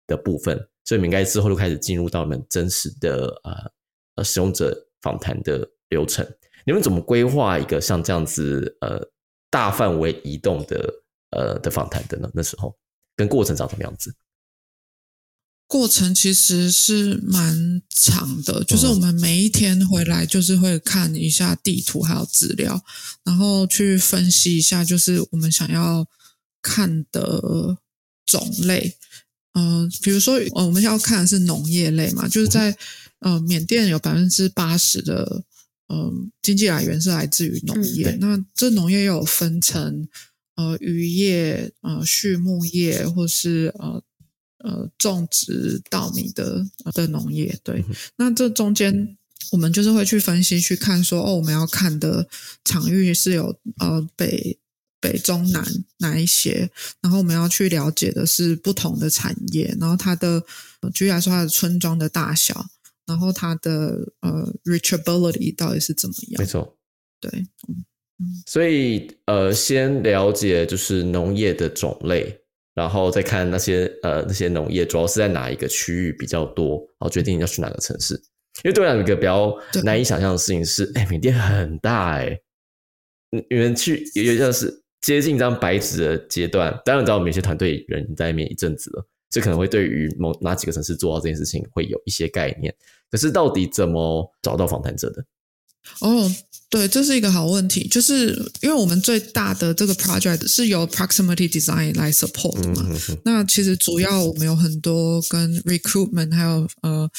的部分，所以我们应该之后就开始进入到我们真实的呃呃使用者访谈的流程。你们怎么规划一个像这样子呃大范围移动的呃的访谈的呢？那时候跟过程长什么样子？过程其实是蛮长的，就是我们每一天回来就是会看一下地图还有资料，然后去分析一下，就是我们想要看的种类。嗯，比如说，我们要看的是农业类嘛，就是在呃缅甸有百分之八十的嗯经济来源是来自于农业，那这农业又有分成呃渔业、呃畜牧业或是呃。呃，种植稻米的的农业，对，那这中间我们就是会去分析，去看说，哦，我们要看的场域是有呃北北中南哪一些，然后我们要去了解的是不同的产业，然后它的举例来说，它的村庄的大小，然后它的呃 reachability 到底是怎么样？没错，对，嗯嗯，所以呃，先了解就是农业的种类。然后再看那些呃那些农业主要是在哪一个区域比较多，然后决定要去哪个城市。因为对我一个比较难以想象的事情是，哎，缅甸很大哎，你们去有像是接近一张白纸的阶段，当然知道我们有些团队人在那边一阵子了，这可能会对于某哪几个城市做到这件事情会有一些概念。可是到底怎么找到访谈者的？哦。对，这是一个好问题，就是因为我们最大的这个 project 是由 proximity design 来 support 嘛。那其实主要我们有很多跟 recruitment 还有呃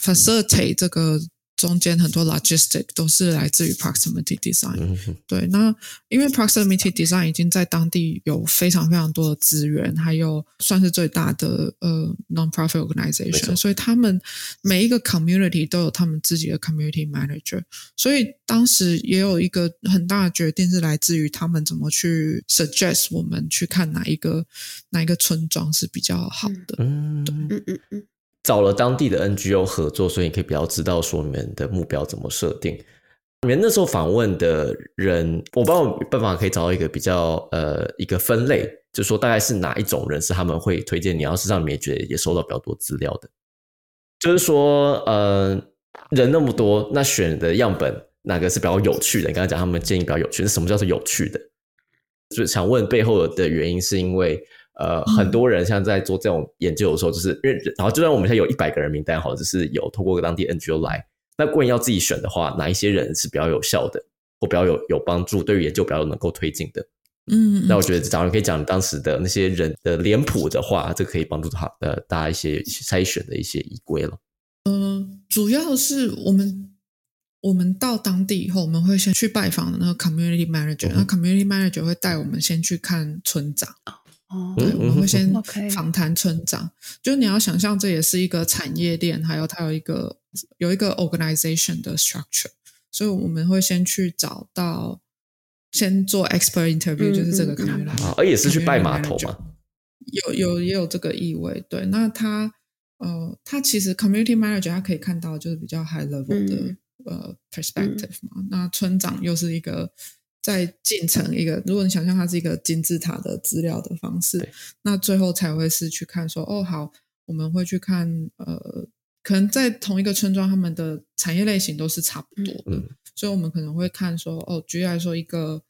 facilitate 这个中间很多 logistic 都是来自于 proximity design。嗯对，那因为 proximity design 已经在当地有非常非常多的资源，还有算是最大的呃 non-profit organization，所以他们每一个 community 都有他们自己的 community manager，所以当时也有一个很大的决定是来自于他们怎么去 suggest 我们去看哪一个哪一个村庄是比较好的。嗯，嗯嗯嗯，找了当地的 NGO 合作，所以你可以比较知道说你们的目标怎么设定。你们那时候访问的人，我帮我办法可以找到一个比较呃一个分类，就说大概是哪一种人是他们会推荐你，然后事实上你们也觉得也收到比较多资料的。就是说，呃，人那么多，那选的样本哪个是比较有趣的？你刚才讲他们建议比较有趣，那什么叫做有趣的？就是想问背后的原因，是因为呃，很多人像在做这种研究的时候，就是因为然后就算我们现在有一百个人名单，好了，就是有透过当地 NGO 来，那如果你要自己选的话，哪一些人是比较有效的，或比较有有帮助，对于研究比较能够推进的？嗯，那我觉得，假如可以讲当时的那些人的脸谱的话，这可以帮助他呃大家一些筛选的一些依归了。主要是我们我们到当地以后，我们会先去拜访那个 community manager，、嗯那 community manager 会带我们先去看村长，我们会先访谈村长，就是你要想象，这也是一个产业链，还有它有一个有一个 organization 的 structure，所以我们会先去找到，先做 expert interview，就是这个 community，而也是去拜码头嘛，有有也有这个意味。对，那他呃，他其实 community manager，他可以看到就是比较 high level 的呃 perspective，嘛，那村长又是一个。在进程一个，如果你想象它是一个金字塔的资料的方式，那最后才会是去看说，哦，好，我们会去看呃，可能在同一个村庄，他们的产业类型都是差不多的，嗯。所以我们可能会看说，哦，举例来说，一个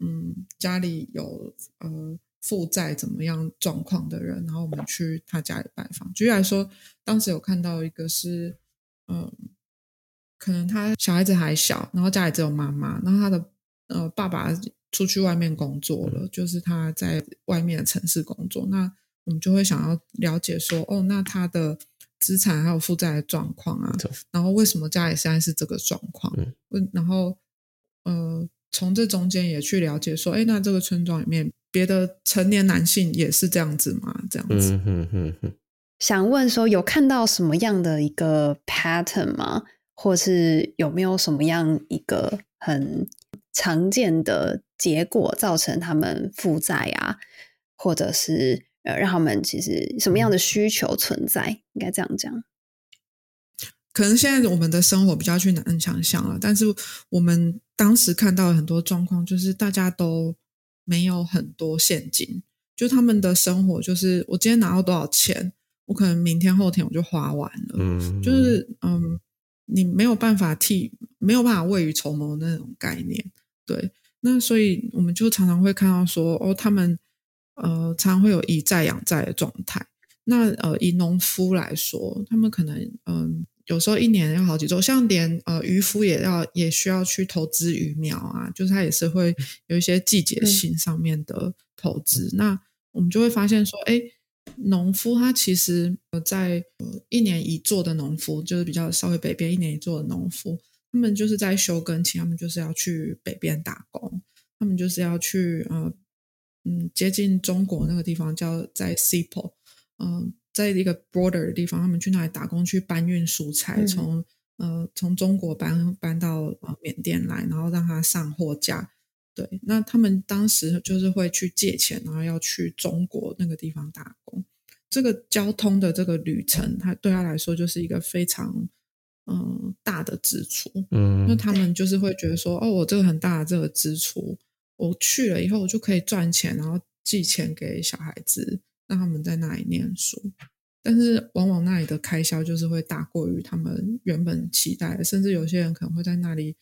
嗯家里有呃负债怎么样状况的人，然后我们去他家里拜访。举例来说，当时有看到一个是嗯，可能他小孩子还小，然后家里只有妈妈，然后他的呃爸爸出去外面工作了，就是他在外面的城市工作，那我们就会想要了解说，哦，那他的资产还有负债的状况啊，然后为什么家里现在是这个状况？嗯问，然后呃，从这中间也去了解说，哎，那这个村庄里面别的成年男性也是这样子吗？这样子，嗯哼哼哼，想问说有看到什么样的一个 pattern 吗？或是有没有什么样一个很常见的结果造成他们负债啊，或者是呃让他们其实什么样的需求存在？应该这样讲。可能现在我们的生活比较去难想象了，但是我们当时看到很多状况，就是大家都没有很多现金，就他们的生活就是我今天拿到多少钱，我可能明天后天我就花完了，嗯，就是嗯，你没有办法替没有办法未雨绸缪那种概念，对。那所以我们就常常会看到说，哦，他们呃常常会有以债养债的状态。那呃，以农夫来说，他们可能嗯、有时候一年要好几周，像连呃渔夫也要也需要去投资鱼苗啊，就是他也是会有一些季节性上面的投资。那我们就会发现说，哎，农夫他其实呃在呃一年一做的农夫，就是比较稍微北边一年一做的农夫，他们就是在休耕期，他们就是要去北边打工，他们就是要去呃嗯接近中国那个地方叫在 Sipo，嗯、在一个 border 的地方，他们去那里打工去搬运蔬菜，嗯从呃从中国搬搬到呃缅甸来，然后让他上货架。对，那他们当时就是会去借钱，然后要去中国那个地方打工。这个交通的这个旅程，它对他来说就是一个非常嗯、呃大的支出。嗯，那他们就是会觉得说，哦，我这个很大的这个支出，我去了以后，我就可以赚钱，然后寄钱给小孩子，让他们在那里念书。但是往往那里的开销就是会大过于他们原本期待的，甚至有些人可能会在那里，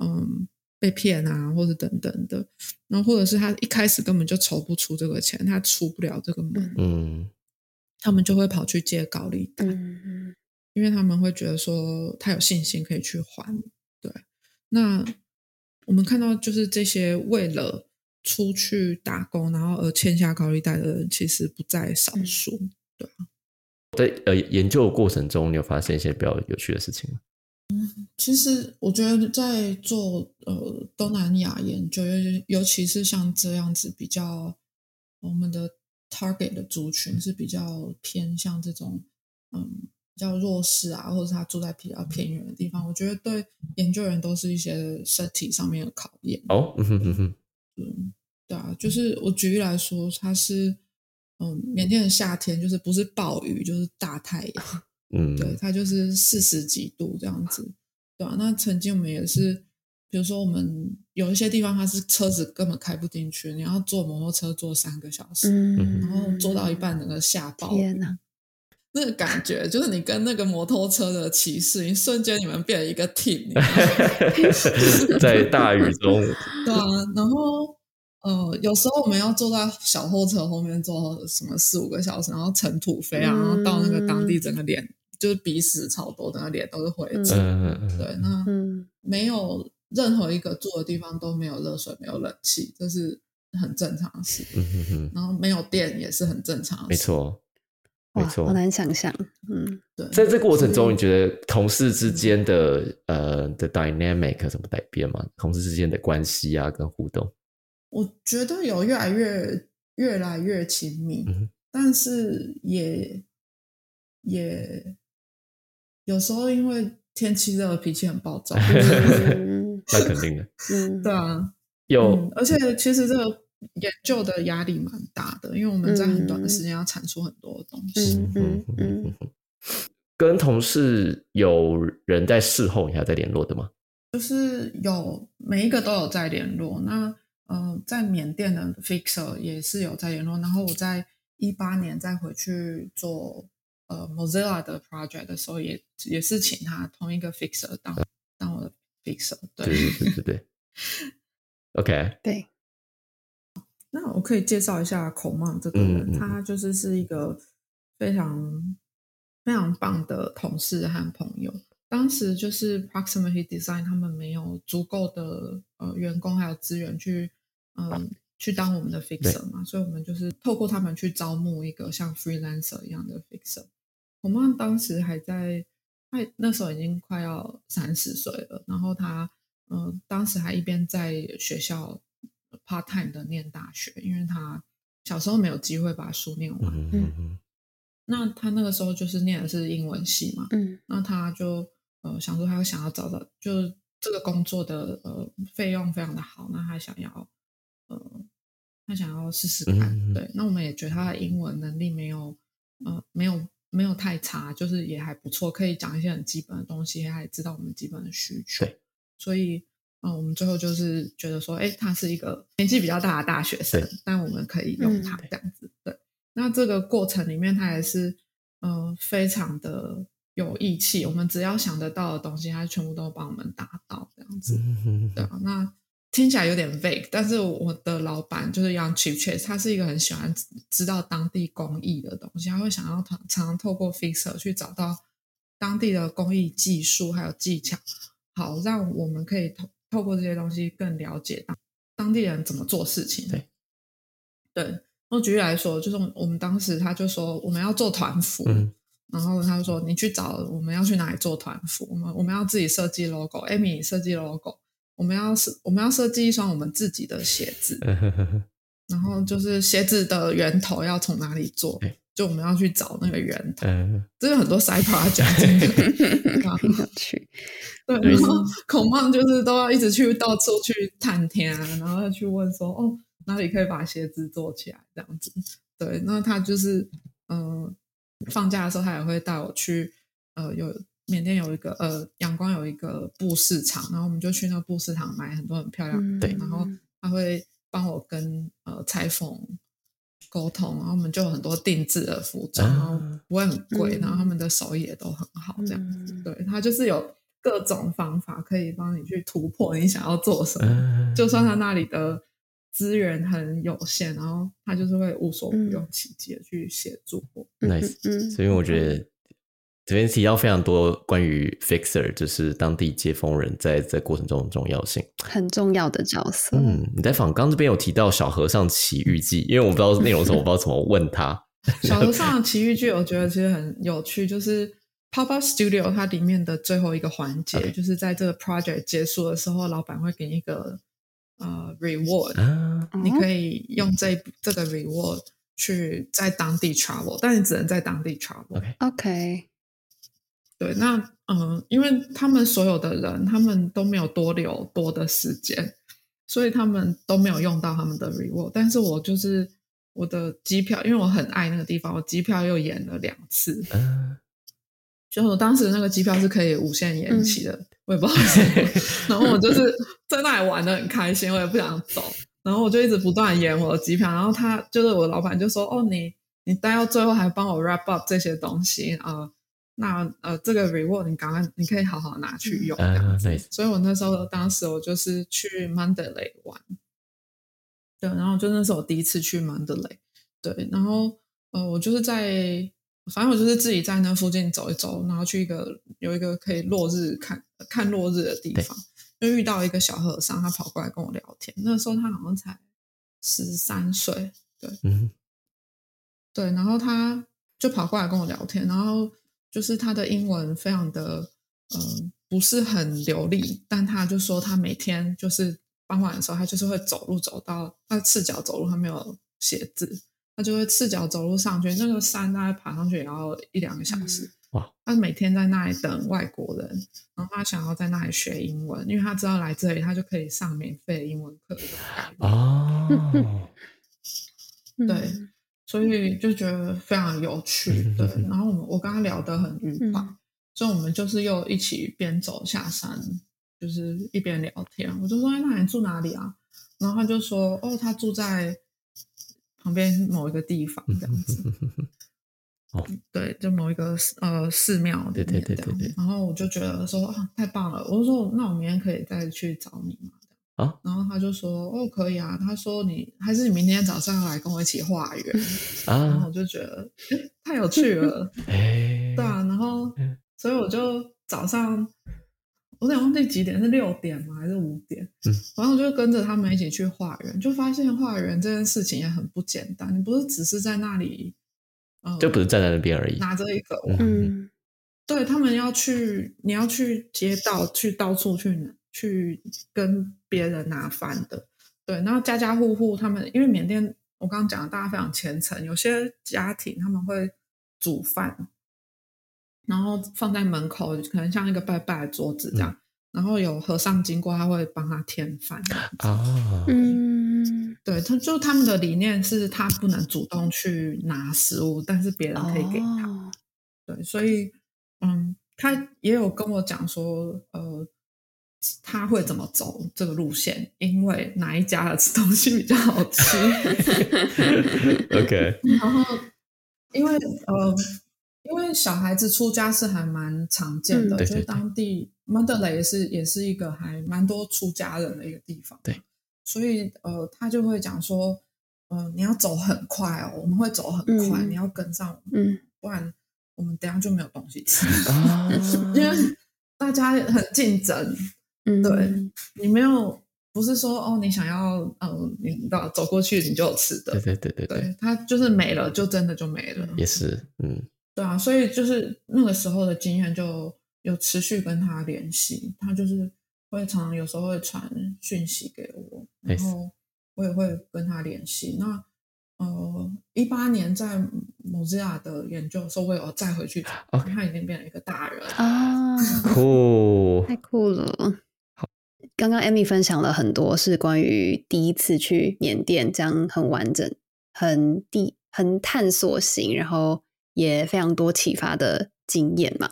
嗯，被骗啊，或者等等的。然后或者是他一开始根本就筹不出这个钱，他出不了这个门，嗯他们就会跑去借高利贷。嗯因为他们会觉得说他有信心可以去还。对，那我们看到就是这些为了出去打工，然后而欠下高利贷的人，其实不在少数。在呃研究的过程中，你有发现一些比较有趣的事情吗？其实我觉得在做呃东南亚研究，尤尤其是像这样子比较我们的 target 的族群是比较偏向这种嗯比较弱势啊，或者他住在比较偏远的地方，我觉得对研究人都是一些身体上面的考验。哦，嗯哼哼哼，嗯，对啊，就是我举例来说，它是嗯缅甸的夏天，就是不是暴雨就是大太阳，嗯，对，它就是四十几度这样子，对啊，那曾经我们也是，比如说我们有一些地方它是车子根本开不进去，你要坐摩托车坐三个小时，嗯，然后坐到一半整个下暴雨天哪，那个感觉就是你跟那个摩托车的骑士，一瞬间你们变成一个 team，在大雨中，对啊，然后呃，有时候我们要坐在小货车后面坐什么四五个小时，然后尘土飞啊，然后到那个当地整个脸就是鼻屎超多，整个脸都是灰尘。对，那嗯没有任何一个住的地方都没有热水、没有冷气，这是很正常的事。嗯哼哼，然后没有电也是很正常的事。没错，没，错好。难想象，嗯对，在这过程中，你觉得同事之间的呃的 dynamic 有什么改变吗？同事之间的关系啊，跟互动，我觉得有越来越越来越亲密，嗯但是也也有时候因为天气热，脾气很暴躁。嗯那肯定的。嗯，对啊，有嗯，而且其实这个研究的压力蛮大的，因为我们在很短的时间要产出很多的东西。嗯嗯嗯，跟同事有人在事后你还在联络的吗？就是有每一个都有在联络。那呃，在缅甸的 Fixer 也是有在联络。然后我在一八年再回去做呃 Mozilla 的 project 的时候也，也是请他同一个 Fixer 当当我的 Fixer。对对，对对对对。OK，对，那我可以介绍一下孔曼这个人，嗯嗯嗯他就是是一个非常非常棒的同事和朋友。当时就是 Proximity Design 他们没有足够的呃员工还有资源去嗯、呃去当我们的 fixer 嘛，所以我们就是透过他们去招募一个像 freelancer 一样的 fixer。孔曼当时还在，她那时候已经快要三十岁了，然后她嗯、呃当时还一边在学校 part time 的念大学，因为她小时候没有机会把书念完。嗯嗯嗯那他那个时候就是念的是英文系嘛，嗯。那他就呃想说他想要找找，就这个工作的呃费用非常的好，那他想要呃他想要试试看，嗯嗯嗯对，那我们也觉得他的英文能力没有呃没有没有太差，就是也还不错，可以讲一些很基本的东西，还知道我们基本的需求，对，所以。嗯，我们最后就是觉得说，哎，他是一个年纪比较大的大学生，但我们可以用他嗯这样子，对。那这个过程里面，他也是嗯、呃非常的有义气。我们只要想得到的东西，他全部都帮我们达到这样子。嗯对啊，那听起来有点 vague，但是我的老板就是 Young Chip Chase，他是一个很喜欢知道当地工艺的东西，他会想要常常常透过 Fixer 去找到当地的工艺技术还有技巧，好让我们可以透透过这些东西更了解当当地人怎么做事情。对，对。那举例来说，就是我们当时他就说我们要做团服，嗯然后他就说你去找我们要去哪里做团服，我们我们要自己设计 logo，Amy 设计 logo，我们要设我们要设计一双我们自己的鞋子，嗯然后就是鞋子的源头要从哪里做，就我们要去找那个源头，嗯，这个很多 side project 真的。很有趣，对，然后孔孟就是都要一直去到处去探天啊，然后去问说哦哪里可以把鞋子做起来这样子。对，那他就是嗯、呃放假的时候他也会带我去呃有缅甸有一个呃阳光有一个布市场，然后我们就去那个布市场买很多很漂亮的对。然后他会帮我跟呃裁缝沟通，然后我们就有很多定制的服装，啊。然后不会很贵，嗯。然后他们的手艺也都很好，这样。子。嗯。对，他就是有各种方法可以帮你去突破你想要做什么，嗯。就算他那里的资源很有限，然后他就是会无所不用其极的去协助我。nice，嗯。所以我觉得这边提到非常多关于 fixer，就是当地接风人在这过程中的重要性。很重要的角色，嗯，你在访刚这边有提到小和尚奇遇记，因为我不知道内容是什么，我不知道怎么问他。小和尚奇遇记，我觉得其实很有趣，就是 Pop Up Studio 它里面的最后一个环节就是在这个 project 结束的时候，老板会给你一个呃 reward，、啊，你可以用这这个 reward 去在当地 travel，但你只能在当地 travel。OK OK，对，那嗯、呃因为他们所有的人，他们都没有多留多的时间，所以他们都没有用到他们的 reward。但是我就是我的机票，因为我很爱那个地方，我机票又延了两次。嗯，就我当时那个机票是可以无限延期的，我也不知道为什么。然后我就是在那里玩的很开心，我也不想走，然后我就一直不断延我的机票。然后他就是我老板就说：“哦，你你待到最后还帮我 wrap up 这些东西啊、呃那呃这个 reward 你赶快你可以好好拿去用。这样啊子，nice。所以我那时候当时我就是去 Mandalay 玩，对，然后就那是我第一次去 Mandalay，对，然后呃我就是在反正我就是自己在那附近走一走，然后去一个有一个可以落日看看落日的地方，就遇到一个小和尚，他跑过来跟我聊天，那时候他好像才十三岁，对，嗯对，然后他就跑过来跟我聊天，然后就是他的英文非常的嗯、呃不是很流利，但他就说他每天就是傍晚的时候，他就是会走路走到他赤脚走路，他没有写字，他就会赤脚走路上去，那个山大概爬上去也要一两个小时。哇！他每天在那里等外国人，然后他想要在那里学英文，因为他知道来这里他就可以上免费的英文课。哦，对嗯所以就觉得非常有趣，对。然后我们我跟他聊得很愉快，嗯所以我们就是又一起边走下山，就是一边聊天。我就说：“哎，那你住哪里啊？”然后他就说：“哦，他住在旁边某一个地方，这样子。哦，对，就某一个呃寺庙里对对对对对然后我就觉得说啊，太棒了！我就说，那我明天可以再去找你吗？啊然后他就说，哦，可以啊。他说你还是你明天早上来跟我一起化缘。然后啊我，就觉得太有趣了，哎，对啊。然后嗯所以我就早上，我有点忘记几点，是六点吗？还是五点？嗯，然后我就跟着他们一起去化缘，就发现化缘这件事情也很不简单。你不是只是在那里，呃，就不是站在那边而已。拿着一个嗯嗯对他们要去，你要去街道，去到处去拿去跟别人拿饭的。对，然后家家户户他们，因为缅甸我刚刚讲的大家非常虔诚，有些家庭他们会煮饭，然后放在门口，可能像一个拜拜的桌子这样。然后有和尚经过，他会帮他添饭。啊，嗯，对，他就他们的理念是他不能主动去拿食物，但是别人可以给他。哦对，所以嗯，他也有跟我讲说，呃，他会怎么走这个路线，因为哪一家的东西比较好吃。OK，然后，因为呃，因为小孩子出家是还蛮常见的，就是嗯对对对当地曼德雷也是也是一个还蛮多出家人的一个地方。对，所以呃，他就会讲说，呃，你要走很快哦，我们会走很快，嗯你要跟上我们，嗯不然我们等下就没有东西吃。啊，因为大家很竞争，嗯，对你没有不是说哦，你想要嗯，你到走过去你就有吃的，对对对对对，对，它就是没了，就真的就没了，也是，嗯。对啊，所以就是那个时候的经验，就有持续跟他联系，他就是会常常有时候会传讯息给我，然后我也会跟他联系。那呃，一八年在 Mozilla 的研究的时候，我有再回去找他 OK 他已经变成一个大人，啊，酷，太酷了！刚刚 Amy 分享了很多是关于第一次去缅甸这样很完整、很地、很探索型，然后也非常多启发的经验嘛。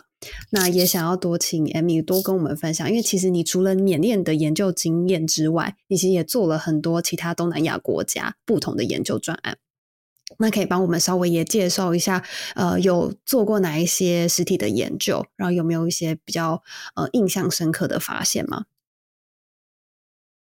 那也想要多请 Amy 多跟我们分享，因为其实你除了缅甸的研究经验之外，你其实也做了很多其他东南亚国家不同的研究专案。那可以帮我们稍微也介绍一下，呃，有做过哪一些实体的研究，然后有没有一些比较呃印象深刻的发现吗？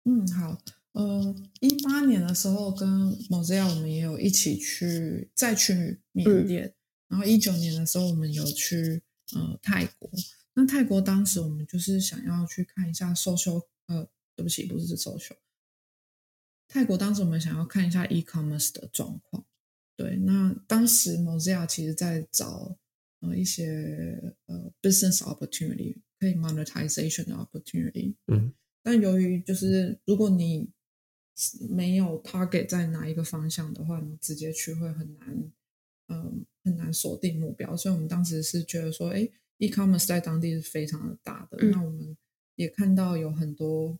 嗯，好，呃，一八年的时候跟 Mozilla 我们也有一起去再去缅甸，然后一九年的时候我们有去呃泰国。那泰国当时我们就是想要去看一下 social，呃，对不起，不是 social。泰国当时我们想要看一下 e-commerce 的状况。对，那当时 Mozilla 其实在找呃一些呃 business opportunity 可以 monetization 的 opportunity。嗯，但由于就是如果你没有 target 在哪一个方向的话，你直接去会很难，嗯，很难锁定目标。所以我们当时是觉得说，哎，e-commerce 在当地是非常的大的。嗯那我们也看到有很多，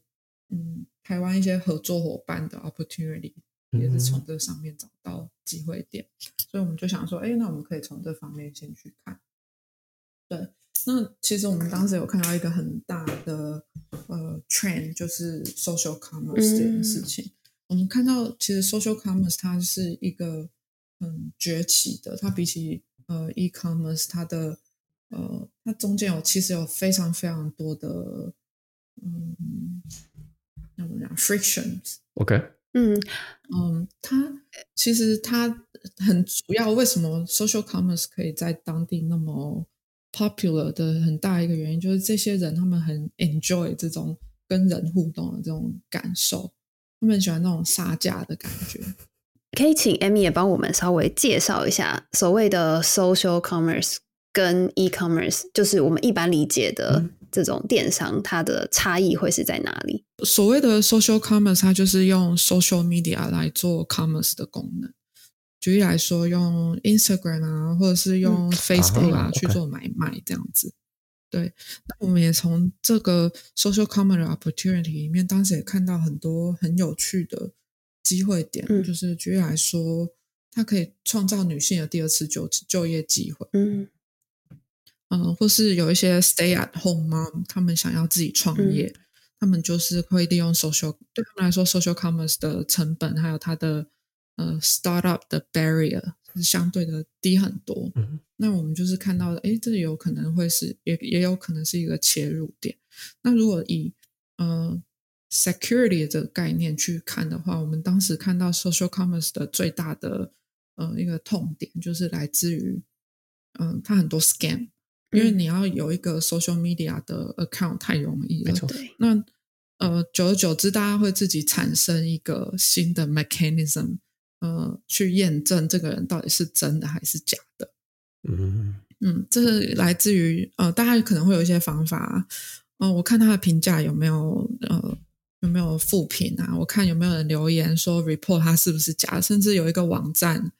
嗯，台湾一些合作伙伴的 opportunity 也是从这上面找到机会点。所以我们就想说，哎，那我们可以从这方面先去看。对，那其实我们当时有看到一个很大的呃 trend，就是 social commerce 这件事情。我们看到其实 social commerce 它是一个很崛起的，它比起呃 e commerce 它的呃它中间有其实有非常非常多的嗯，那怎么讲 frictions。OK，嗯嗯，它其实它很主要，为什么 social commerce 可以在当地那么 popular 的很大一个原因，就是这些人他们很 enjoy 这种跟人互动的这种感受，他们喜欢那种杀价的感觉。可以请 Amy 也帮我们稍微介绍一下所谓的 social commerce 跟 e-commerce，就是我们一般理解的这种电商，它的差异会是在哪里？所谓的 social commerce，它就是用 social media 来做 commerce 的功能。举例来说，用 Instagram 啊，或者是用 Facebook 啊、啊去做买卖这样子。对，那我们也从这个 social commerce opportunity 里面，当时也看到很多很有趣的机会点，嗯。就是举例来说，它可以创造女性的第二次就就业机会。嗯。嗯，或是有一些 stay at home mom，他们想要自己创业，他们就是会利用 social，对他们来说，social commerce 的成本还有它的呃 startup 的 barrier 是相对的低很多。嗯那我们就是看到的，诶，这有可能会是，也也有可能是一个切入点。那如果以呃 security 这个概念去看的话，我们当时看到 social commerce 的最大的呃一个痛点就是来自于，嗯、它很多 scam，因为嗯你要有一个 social media 的 account 太容易了。那呃，久而久之，大家会自己产生一个新的 mechanism，呃，去验证这个人到底是真的还是假的。嗯嗯，这是来自于呃，大家可能会有一些方法，呃，我看他的评价有没有呃有没有负评啊，我看有没有人留言说 report 他是不是假的，甚至有一个网站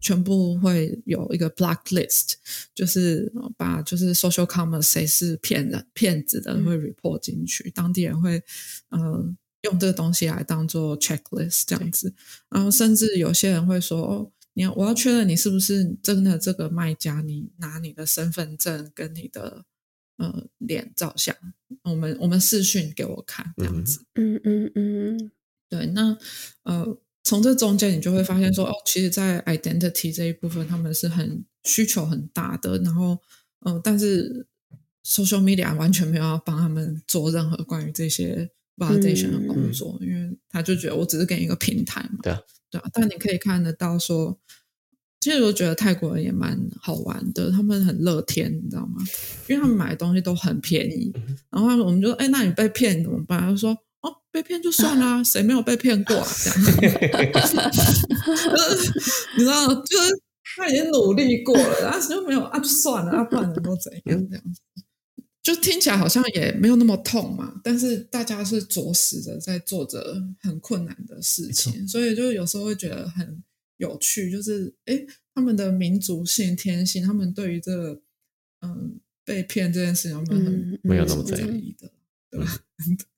全部会有一个 blacklist，就是呃把就是 social commerce 谁是骗人骗子的嗯会 report 进去，当地人会呃用这个东西来当做 checklist 这样子，然后甚至有些人会说哦。你要我要确认你是不是真的这个卖家，你拿你的身份证跟你的呃脸照相，我们我们视讯给我看这样子。嗯嗯嗯对，那呃，从这中间你就会发现说，哦，其实，在 identity 这一部分，他们是很需求很大的，然后，呃，但是 social media 完全没有要帮他们做任何关于这些 validation 的工作，因为他就觉得我只是给你一个平台嘛，对啊，对啊，但你可以看得到说。其实我觉得泰国人也蛮好玩的，他们很乐天，你知道吗？因为他们买的东西都很便宜，然后我们就说：“哎，那你被骗怎么办？”他就说：“哦，被骗就算啦、谁没有被骗过啊？”这样，就 是你知道，就是他已经努力过了，然后就没有啊，就算了，啊，不然能够怎样？这样子，就听起来好像也没有那么痛嘛，但是大家是着实的在做着很困难的事情，所以就有时候会觉得很有趣，就是诶，他们的民族性、天性，他们对于这个嗯被骗这件事情，他们很嗯，没有那么在在意的，对吧？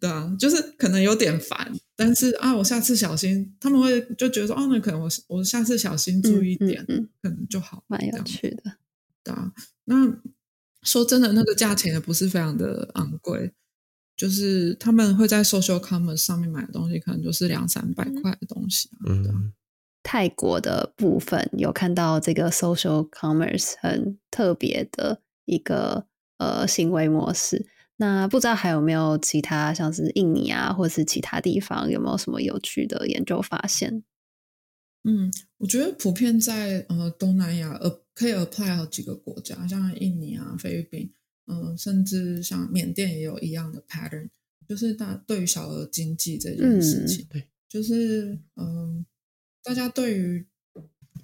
对啊，就是可能有点烦，但是啊，我下次小心。他们会就觉得说，哦，那可能我我下次小心注意一点，嗯嗯嗯可能就好，蛮有趣的。对啊。那说真的，那个价钱也不是非常的昂贵，就是他们会在 social commerce 上面买的东西，可能就是两三百块的东西、啊。对啊嗯，泰国的部分有看到这个 social commerce 很特别的一个呃行为模式。那不知道还有没有其他像是印尼啊，或是其他地方有没有什么有趣的研究发现？嗯，我觉得普遍在呃东南亚呃可以 apply 好几个国家，像印尼啊、菲律宾，嗯、甚至像缅甸也有一样的 pattern，就是大对于小额经济这件事嗯情，对，就是嗯、大家对于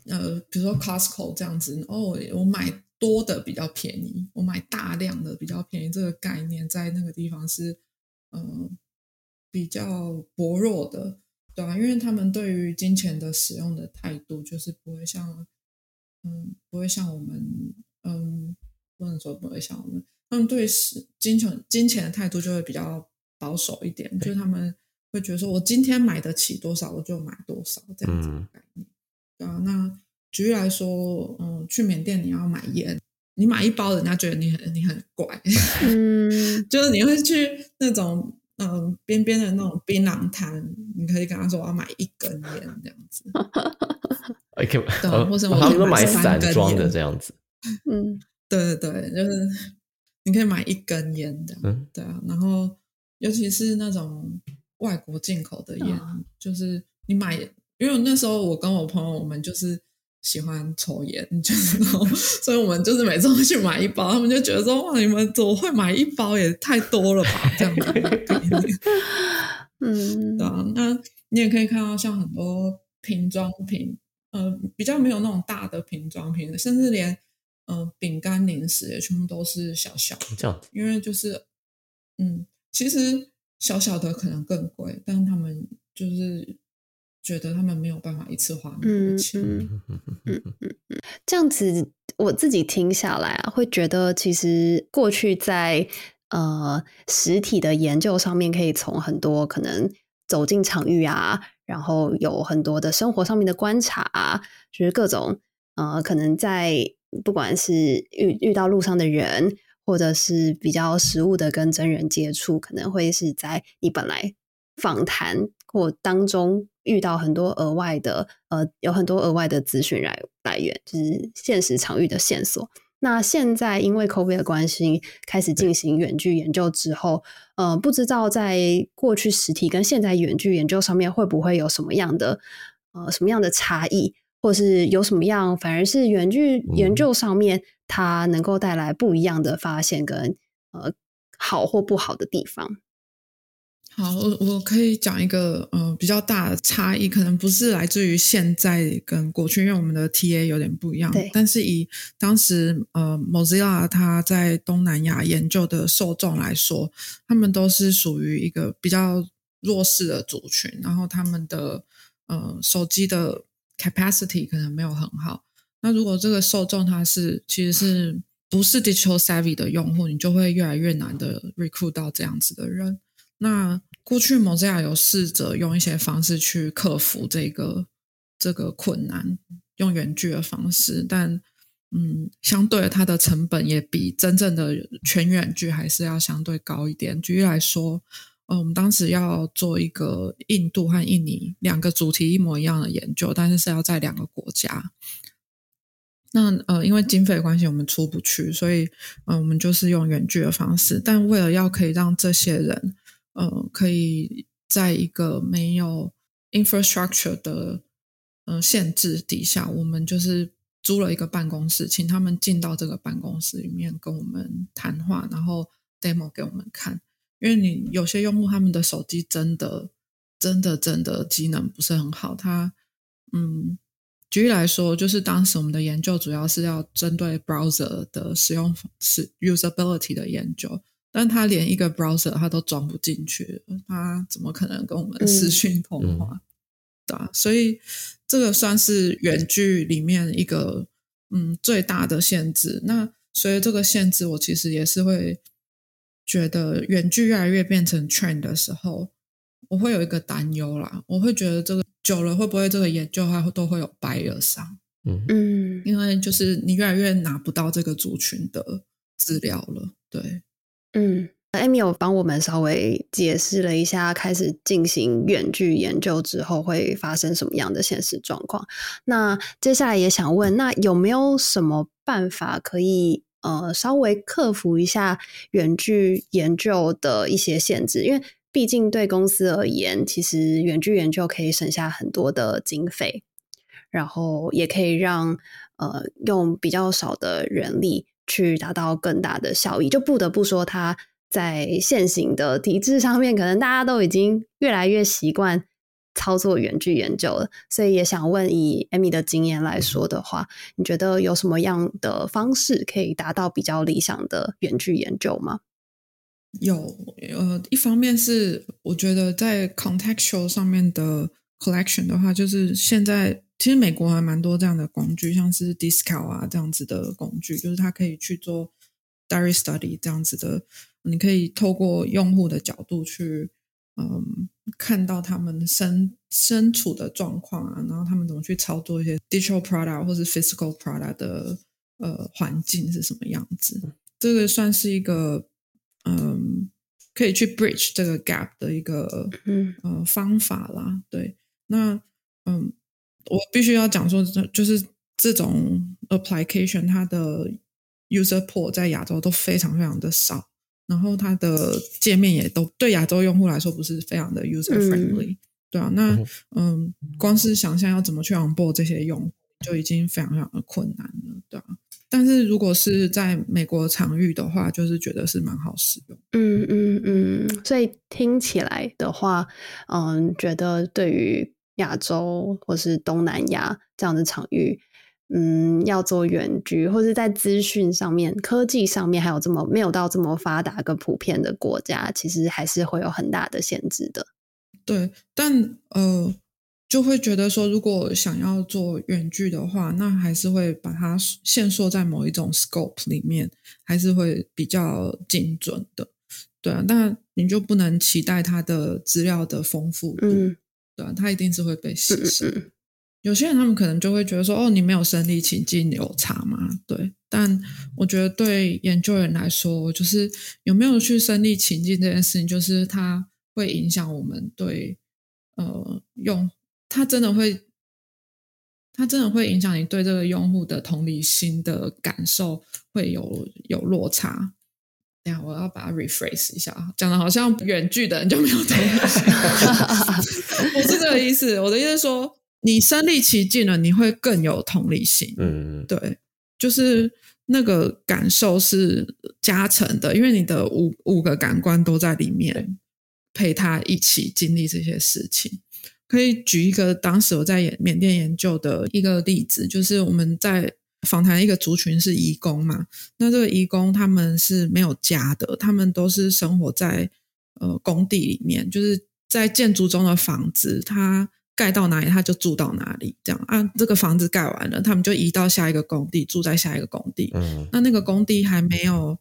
呃比如说 Costco 这样子，哦，我买多的比较便宜，我买大量的比较便宜，这个概念在那个地方是嗯比较薄弱的，对啊、因为他们对于金钱的使用的态度，就是不会像嗯不会像我们嗯不能说不会像我们，他们对使金钱金钱的态度就会比较保守一点，就是他们会觉得说我今天买得起多少，我就买多少这样子的嗯概念。对啊，那举例来说，嗯，去缅甸你要买烟，你买一包，人家觉得你很你很怪，嗯 就是你会去那种嗯边边的那种槟榔摊，你可以跟他说我要买一根烟这样子。哎，可以对呃或者我可以他们都买买三根散装的烟这样子，嗯 对对对，就是你可以买一根烟这样。嗯对啊，然后尤其是那种外国进口的烟，嗯就是你买，因为那时候我跟我朋友，我们就是喜欢抽烟，就是那种，所以我们就是每次会去买一包，他们就觉得说哇，你们怎么会买一包也太多了吧，这样子。嗯对啊，那你也可以看到像很多瓶装瓶，呃，比较没有那种大的瓶装瓶，甚至连呃饼干、零食也全部都是小小的。这样子，因为就是，嗯，其实小小的可能更贵，但他们就是觉得他们没有办法一次花那么嗯多钱。嗯，嗯嗯嗯嗯这样子我自己听下来啊，会觉得其实过去在呃实体的研究上面，可以从很多可能走进场域啊，然后有很多的生活上面的观察啊，就是各种呃可能在不管是遇遇到路上的人，或者是比较实物的跟真人接触，可能会是在你本来访谈或当中遇到很多额外的呃，有很多额外的资讯来来源，就是现实场域的线索。那现在因为 COVID 的关系，开始进行远距研究之后，呃，不知道在过去实体跟现在远距研究上面会不会有什么样的呃什么样的差异，或是有什么样反而是远距研究上面它能够带来不一样的发现跟呃好或不好的地方。好，我我可以讲一个呃比较大的差异，可能不是来自于现在跟过去，因为我们的 TA 有点不一样对。但是以当时呃 Mozilla 它在东南亚研究的受众来说，他们都是属于一个比较弱势的族群，然后他们的呃手机的 capacity 可能没有很好。那如果这个受众他是其实是不是 digital savvy 的用户，你就会越来越难的 recruit 到这样子的人。那过去 Mozilla 有试着用一些方式去克服这个这个困难，用远距的方式，但嗯，相对它的成本也比真正的全远距还是要相对高一点。举例来说，呃，我们当时要做一个印度和印尼两个主题一模一样的研究，但是是要在两个国家。那呃，因为经费关系，我们出不去，所以呃，我们就是用远距的方式。但为了要可以让这些人呃，可以在一个没有 infrastructure 的呃限制底下，我们就是租了一个办公室，请他们进到这个办公室里面跟我们谈话，然后 demo 给我们看。因为你有些用户他们的手机真的、真的、真的机能不是很好，他嗯。举例来说，就是当时我们的研究主要是要针对 browser 的使用使 usability 的研究，但他连一个 browser 他都装不进去，他怎么可能跟我们视讯通话？对啊，所以这个算是远距里面一个嗯最大的限制。那所以这个限制，我其实也是会觉得远距越来越变成 trend 的时候，我会有一个担忧啦。我会觉得这个久了会不会这个研究它都会有 bias 啊？嗯嗯因为就是你越来越拿不到这个族群的资料了，对。嗯，Amy 有帮我们稍微解释了一下，开始进行远距研究之后会发生什么样的现实状况。那接下来也想问，那有没有什么办法可以呃稍微克服一下远距研究的一些限制？因为毕竟对公司而言，其实远距研究可以省下很多的经费，然后也可以让呃用比较少的人力去达到更大的效益。就不得不说，它在现行的体制上面，可能大家都已经越来越习惯操作远距研究了，所以也想问，以 Amy 的经验来说的话，你觉得有什么样的方式可以达到比较理想的远距研究吗？有，呃，一方面是我觉得在 contextual 上面的 collection 的话，就是现在其实美国还蛮多这样的工具，像是 Discal 啊这样子的工具，就是它可以去做 diary study 这样子的，你可以透过用户的角度去。嗯，看到他们身身处的状况啊，然后他们怎么去操作一些 digital product 或是 physical product 的呃环境是什么样子？这个算是一个嗯，可以去 bridge 这个 gap 的一个嗯呃方法啦。对，那嗯，我必须要讲说，就是这种 application 它的 user port 在亚洲都非常非常的少。然后它的界面也都对亚洲用户来说不是非常的 user friendly，对啊，那嗯，光是想象要怎么去 onboard 这些用户就已经非常非常的困难了，对啊。但是如果是在美国场域的话，就是觉得是蛮好使用。嗯嗯嗯，所以听起来的话，嗯，觉得对于亚洲或是东南亚这样的场域。嗯，要做远距，或者在资讯上面、科技上面，还有这么没有到这么发达跟普遍的国家，其实还是会有很大的限制的。对，但呃，就会觉得说，如果想要做远距的话，那还是会把它限缩在某一种 scope 里面，还是会比较精准的。对啊，那你就不能期待它的资料的丰富度，对啊，他一定是会被稀释。有些人他们可能就会觉得说，哦，你没有身临其境有差吗？对，但我觉得对研究员来说，就是有没有去身临其境这件事情，就是它会影响我们对呃用，它真的会，它真的会影响你对这个用户的同理心的感受会有有落差。我要把它 rephrase 一下，讲的好像远距的人就没有同理心，不是这个意思。我的意思是说。你身历其境了，你会更有同理心。嗯，对，就是那个感受是加成的，因为你的五五个感官都在里面，陪他一起经历这些事情。可以举一个当时我在缅甸研究的一个例子，就是我们在访谈一个族群是移工嘛，那这个移工他们是没有家的，他们都是生活在呃工地里面，就是在建筑中的房子，他。盖到哪里他就住到哪里，这样啊，这个房子盖完了，他们就移到下一个工地，住在下一个工地。嗯，那那个工地还没有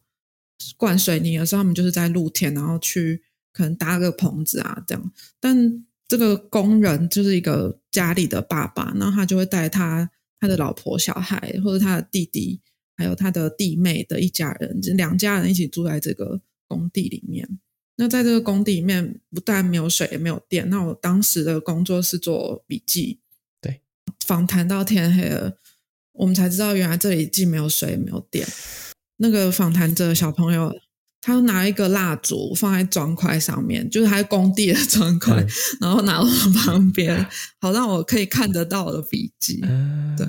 灌水泥的时候，他们就是在露天，然后去可能搭个棚子啊，这样。但这个工人就是一个家里的爸爸，然后他就会带他他的老婆、小孩，或者他的弟弟，还有他的弟妹的一家人，就两家人一起住在这个工地里面。那在这个工地里面，不但没有水，也没有电。那我当时的工作是做笔记，对，访谈到天黑了，我们才知道原来这里既没有水，也没有电。那个访谈者小朋友。他拿一个蜡烛放在砖块上面，就是他工地的砖块，然后拿到旁边，好让我可以看得到我的笔记。对，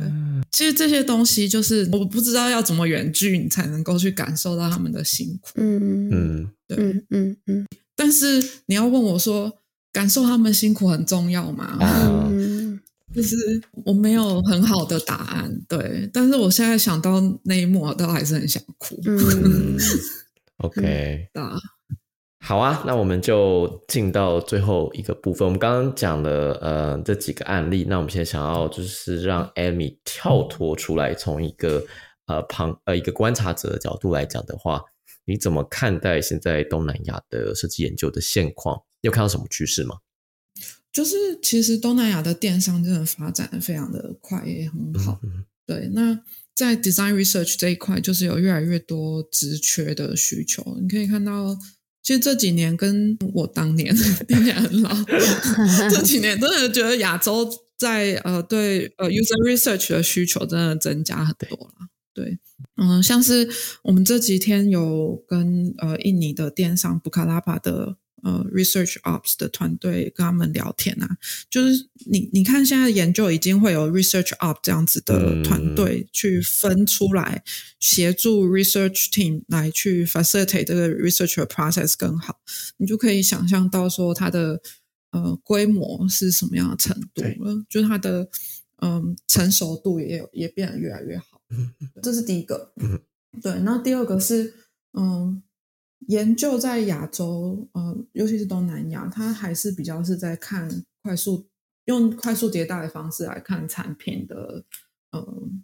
其实这些东西就是我不知道要怎么远距你才能够去感受到他们的辛苦。嗯嗯，对，嗯嗯嗯。但是你要问我说，感受他们辛苦很重要吗？嗯，就是我没有很好的答案。对，但是我现在想到那一幕，我都还是很想哭。嗯。OK，好啊，那我们就进到最后一个部分。我们刚刚讲了呃这几个案例，那我们现在想要就是让 Amy 跳脱出来，从一个呃旁呃一个观察者的角度来讲的话，你怎么看待现在东南亚的设计研究的现况？有看到什么趋势吗？就是其实东南亚的电商真的发展的非常的快，也很好。对，那。在 design research 这一块，就是有越来越多职缺的需求。你可以看到，其实这几年跟我当年 听起来很老，这几年真的觉得亚洲在呃对呃 user research 的需求真的增加很多了。对，嗯，像是我们这几天有跟呃印尼的电商布卡拉巴的。呃，research ops 的团队跟他们聊天啊，就是你你看现在研究已经会有 research ops 这样子的团队去分出来协助 research team 来去 facilitate 这个 research process 更好，你就可以想象到说它的呃规模是什么样的程度了，就是它的嗯、成熟度也有也变得越来越好。这是第一个。嗯对，那第二个是嗯，研究在亚洲，呃，尤其是东南亚，它还是比较是在看快速用快速迭代的方式来看产品的，嗯、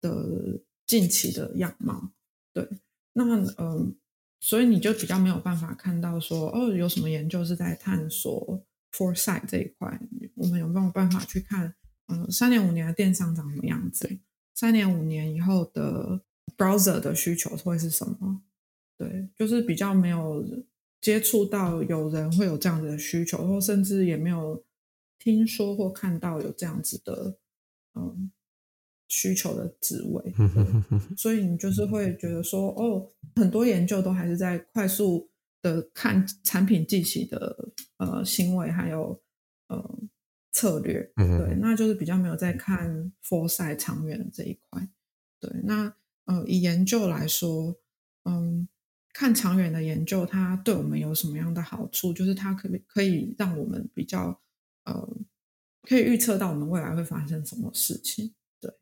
的近期的样貌。对，那嗯、所以你就比较没有办法看到说，哦，有什么研究是在探索 foresight 这一块，我们有没有办法去看，嗯、三年五年的电商长什么样子？三年五年以后的 browser 的需求会是什么？对，就是比较没有接触到有人会有这样子的需求，或甚至也没有听说或看到有这样子的嗯需求的职位。所以你就是会觉得说，哦，很多研究都还是在快速的看产品近期的呃行为，还有呃策略，对，那就是比较没有在看 foresight 长远的这一块。对，那呃以研究来说，嗯，看长远的研究，它对我们有什么样的好处？就是它可以可以让我们比较呃可以预测到我们未来会发生什么事情。对，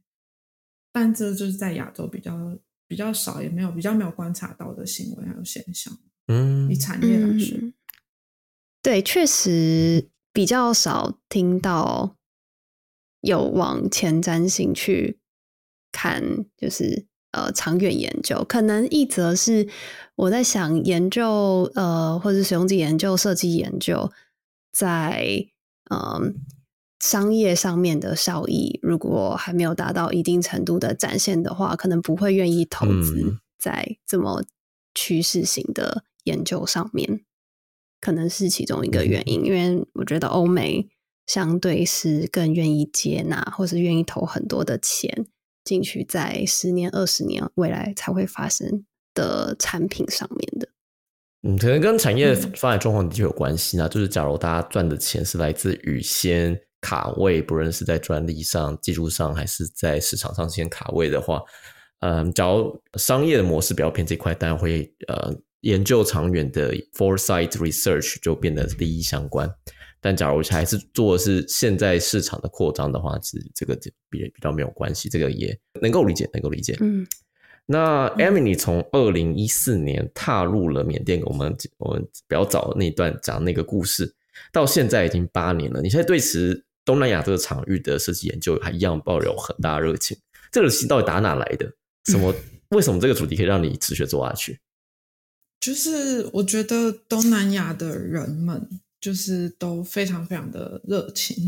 但这就是在亚洲比较比较少，也没有比较没有观察到的行为还有现象。嗯以产业来说，嗯，对，确实比较少听到有往前瞻性去看，就是呃长远研究。可能一则是我在想，研究呃或者使用者研究、设计研究，在嗯、商业上面的效益，如果还没有达到一定程度的展现的话，可能不会愿意投资嗯在这么趋势型的研究上面，可能是其中一个原因。因为我觉得欧美相对是更愿意接纳，或是愿意投很多的钱进去，在十年、二十年未来才会发生的产品上面的。嗯，可能跟产业嗯发展状况的确有关系啊。就是假如大家赚的钱是来自于先卡位，不论是在专利上、技术上，还是在市场上先卡位的话，嗯，假如商业的模式比较偏这块，当然会呃研究长远的 foresight research 就变得利益相关。但假如还是做的是现在市场的扩张的话，是这个比比较没有关系，这个也能够理解，能够理解。嗯那你从二零一四年踏入了缅甸，我们我们比较早那一段讲那个故事，到现在已经八年了。你现在对此东南亚这个场域的设计研究还一样抱有很大热情，这个心到底打哪来的？什么？为什么这个主题可以让你持续做下去？就是我觉得东南亚的人们就是都非常非常的热情。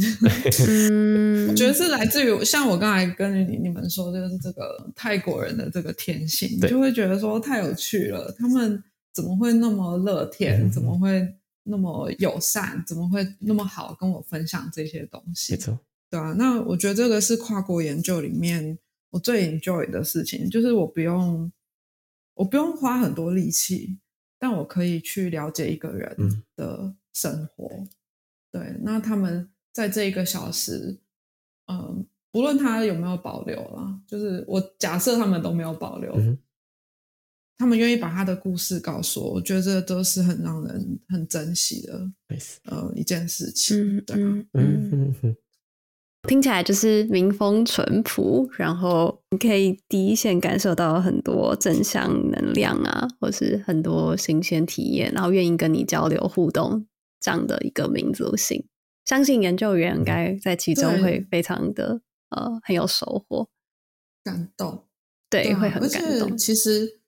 嗯，我觉得是来自于像我刚才跟你你们说，就是这个泰国人的这个天性，就会觉得说太有趣了，他们怎么会那么乐天，嗯怎么会那么友善，怎么会那么好跟我分享这些东西没？错，对啊，那我觉得这个是跨国研究里面我最 enjoy 的事情，就是我不用我不用花很多力气，但我可以去了解一个人嗯的生活。对，那他们在这一个小时，嗯，不论他有没有保留啦，就是我假设他们都没有保留，嗯他们愿意把他的故事告诉我，我觉得这都是很让人很珍惜的一件事情。嗯对啊，嗯嗯嗯，嗯嗯，听起来就是民风淳朴，然后你可以第一线感受到很多正向能量啊，或是很多新鲜体验，然后愿意跟你交流互动这样的一个民族性。相信研究员应该在其中对。会非常的呃很有收获，感动。对，啊会很感动。其实，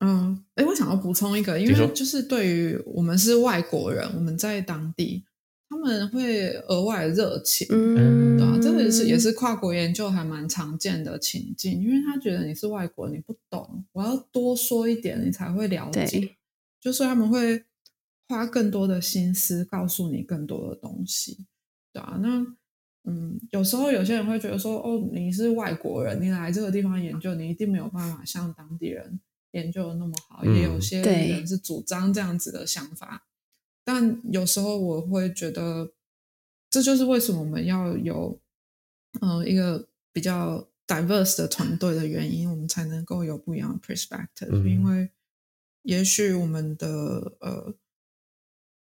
嗯，哎，我想要补充一个，因为就是对于我们是外国人，我们在当地，他们会额外热情，嗯，对啊，这个也是也是跨国研究还蛮常见的情境，因为他觉得你是外国人，你不懂，我要多说一点，你才会了解，就是他们会花更多的心思告诉你更多的东西，对啊，那嗯，有时候有些人会觉得说，哦，你是外国人，你来这个地方研究，你一定没有办法像当地人研究的那么好，嗯也有些对人是主张这样子的想法，但有时候我会觉得，这就是为什么我们要有呃一个比较 diverse 的团队的原因，我们才能够有不一样的 perspective，、嗯。因为也许我们的呃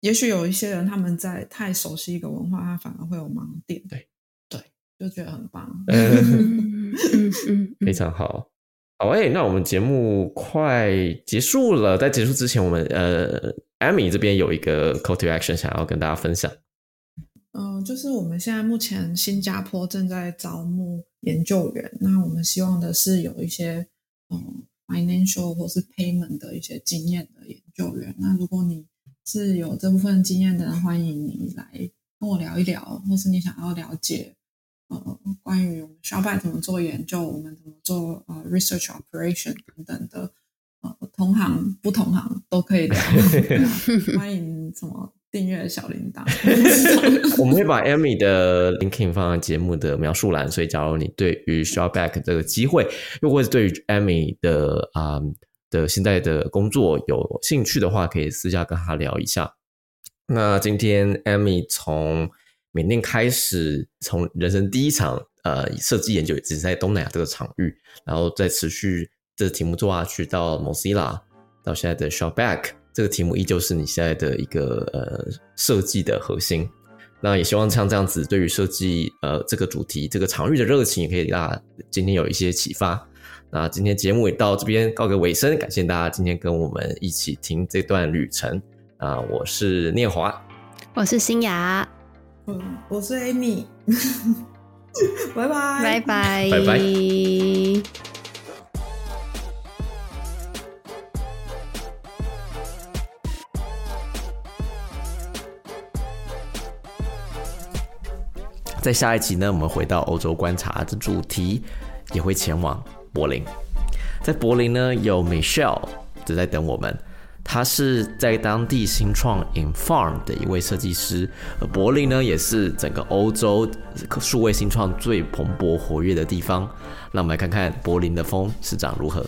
也许有一些人他们在太熟悉一个文化，他反而会有盲点。对对，就觉得很棒。非常好。好诶，那我们节目快结束了，在结束之前，我们呃，Amy 这边有一个 call to action 想要跟大家分享。嗯、就是我们现在目前新加坡正在招募研究员，那我们希望的是有一些嗯 financial 或是 payment 的一些经验的研究员。那如果你是有这部分经验的人，欢迎你来跟我聊一聊，或是你想要了解呃关于我们 s h o p 怎么做研究，我们怎么做呃 research operation 等等的。呃，同行不同行都可以聊，那欢迎什么订阅小铃铛。我们会把 Amy 的 linking 放在节目的描述栏，所以假如你对于 Shopback 这个机会，又或者对于 Amy 的啊、的现在的工作有兴趣的话，可以私下跟他聊一下。那今天 Amy 从缅甸开始，从人生第一场呃设计研究，只是在东南亚这个场域，然后再持续这个题目做下去到 Mozilla，到现在的 Shopback，这个题目依旧是你现在的一个呃设计的核心。那也希望像这样子，对于设计呃这个主题、这个场域的热情，也可以让大家今天有一些启发。那今天节目也到这边告个尾声，感谢大家今天跟我们一起听这段旅程。啊，我是念华，我是新雅，嗯，我是 Amy，拜拜，拜拜，拜拜。在下一集呢，我们回到欧洲观察的主题，也会前往柏林。在柏林呢，有 Michelle 正在等我们。他是在当地新创 Inform 的一位设计师，而柏林呢，也是整个欧洲数位新创最蓬勃活跃的地方。让我们来看看柏林的风是长如何。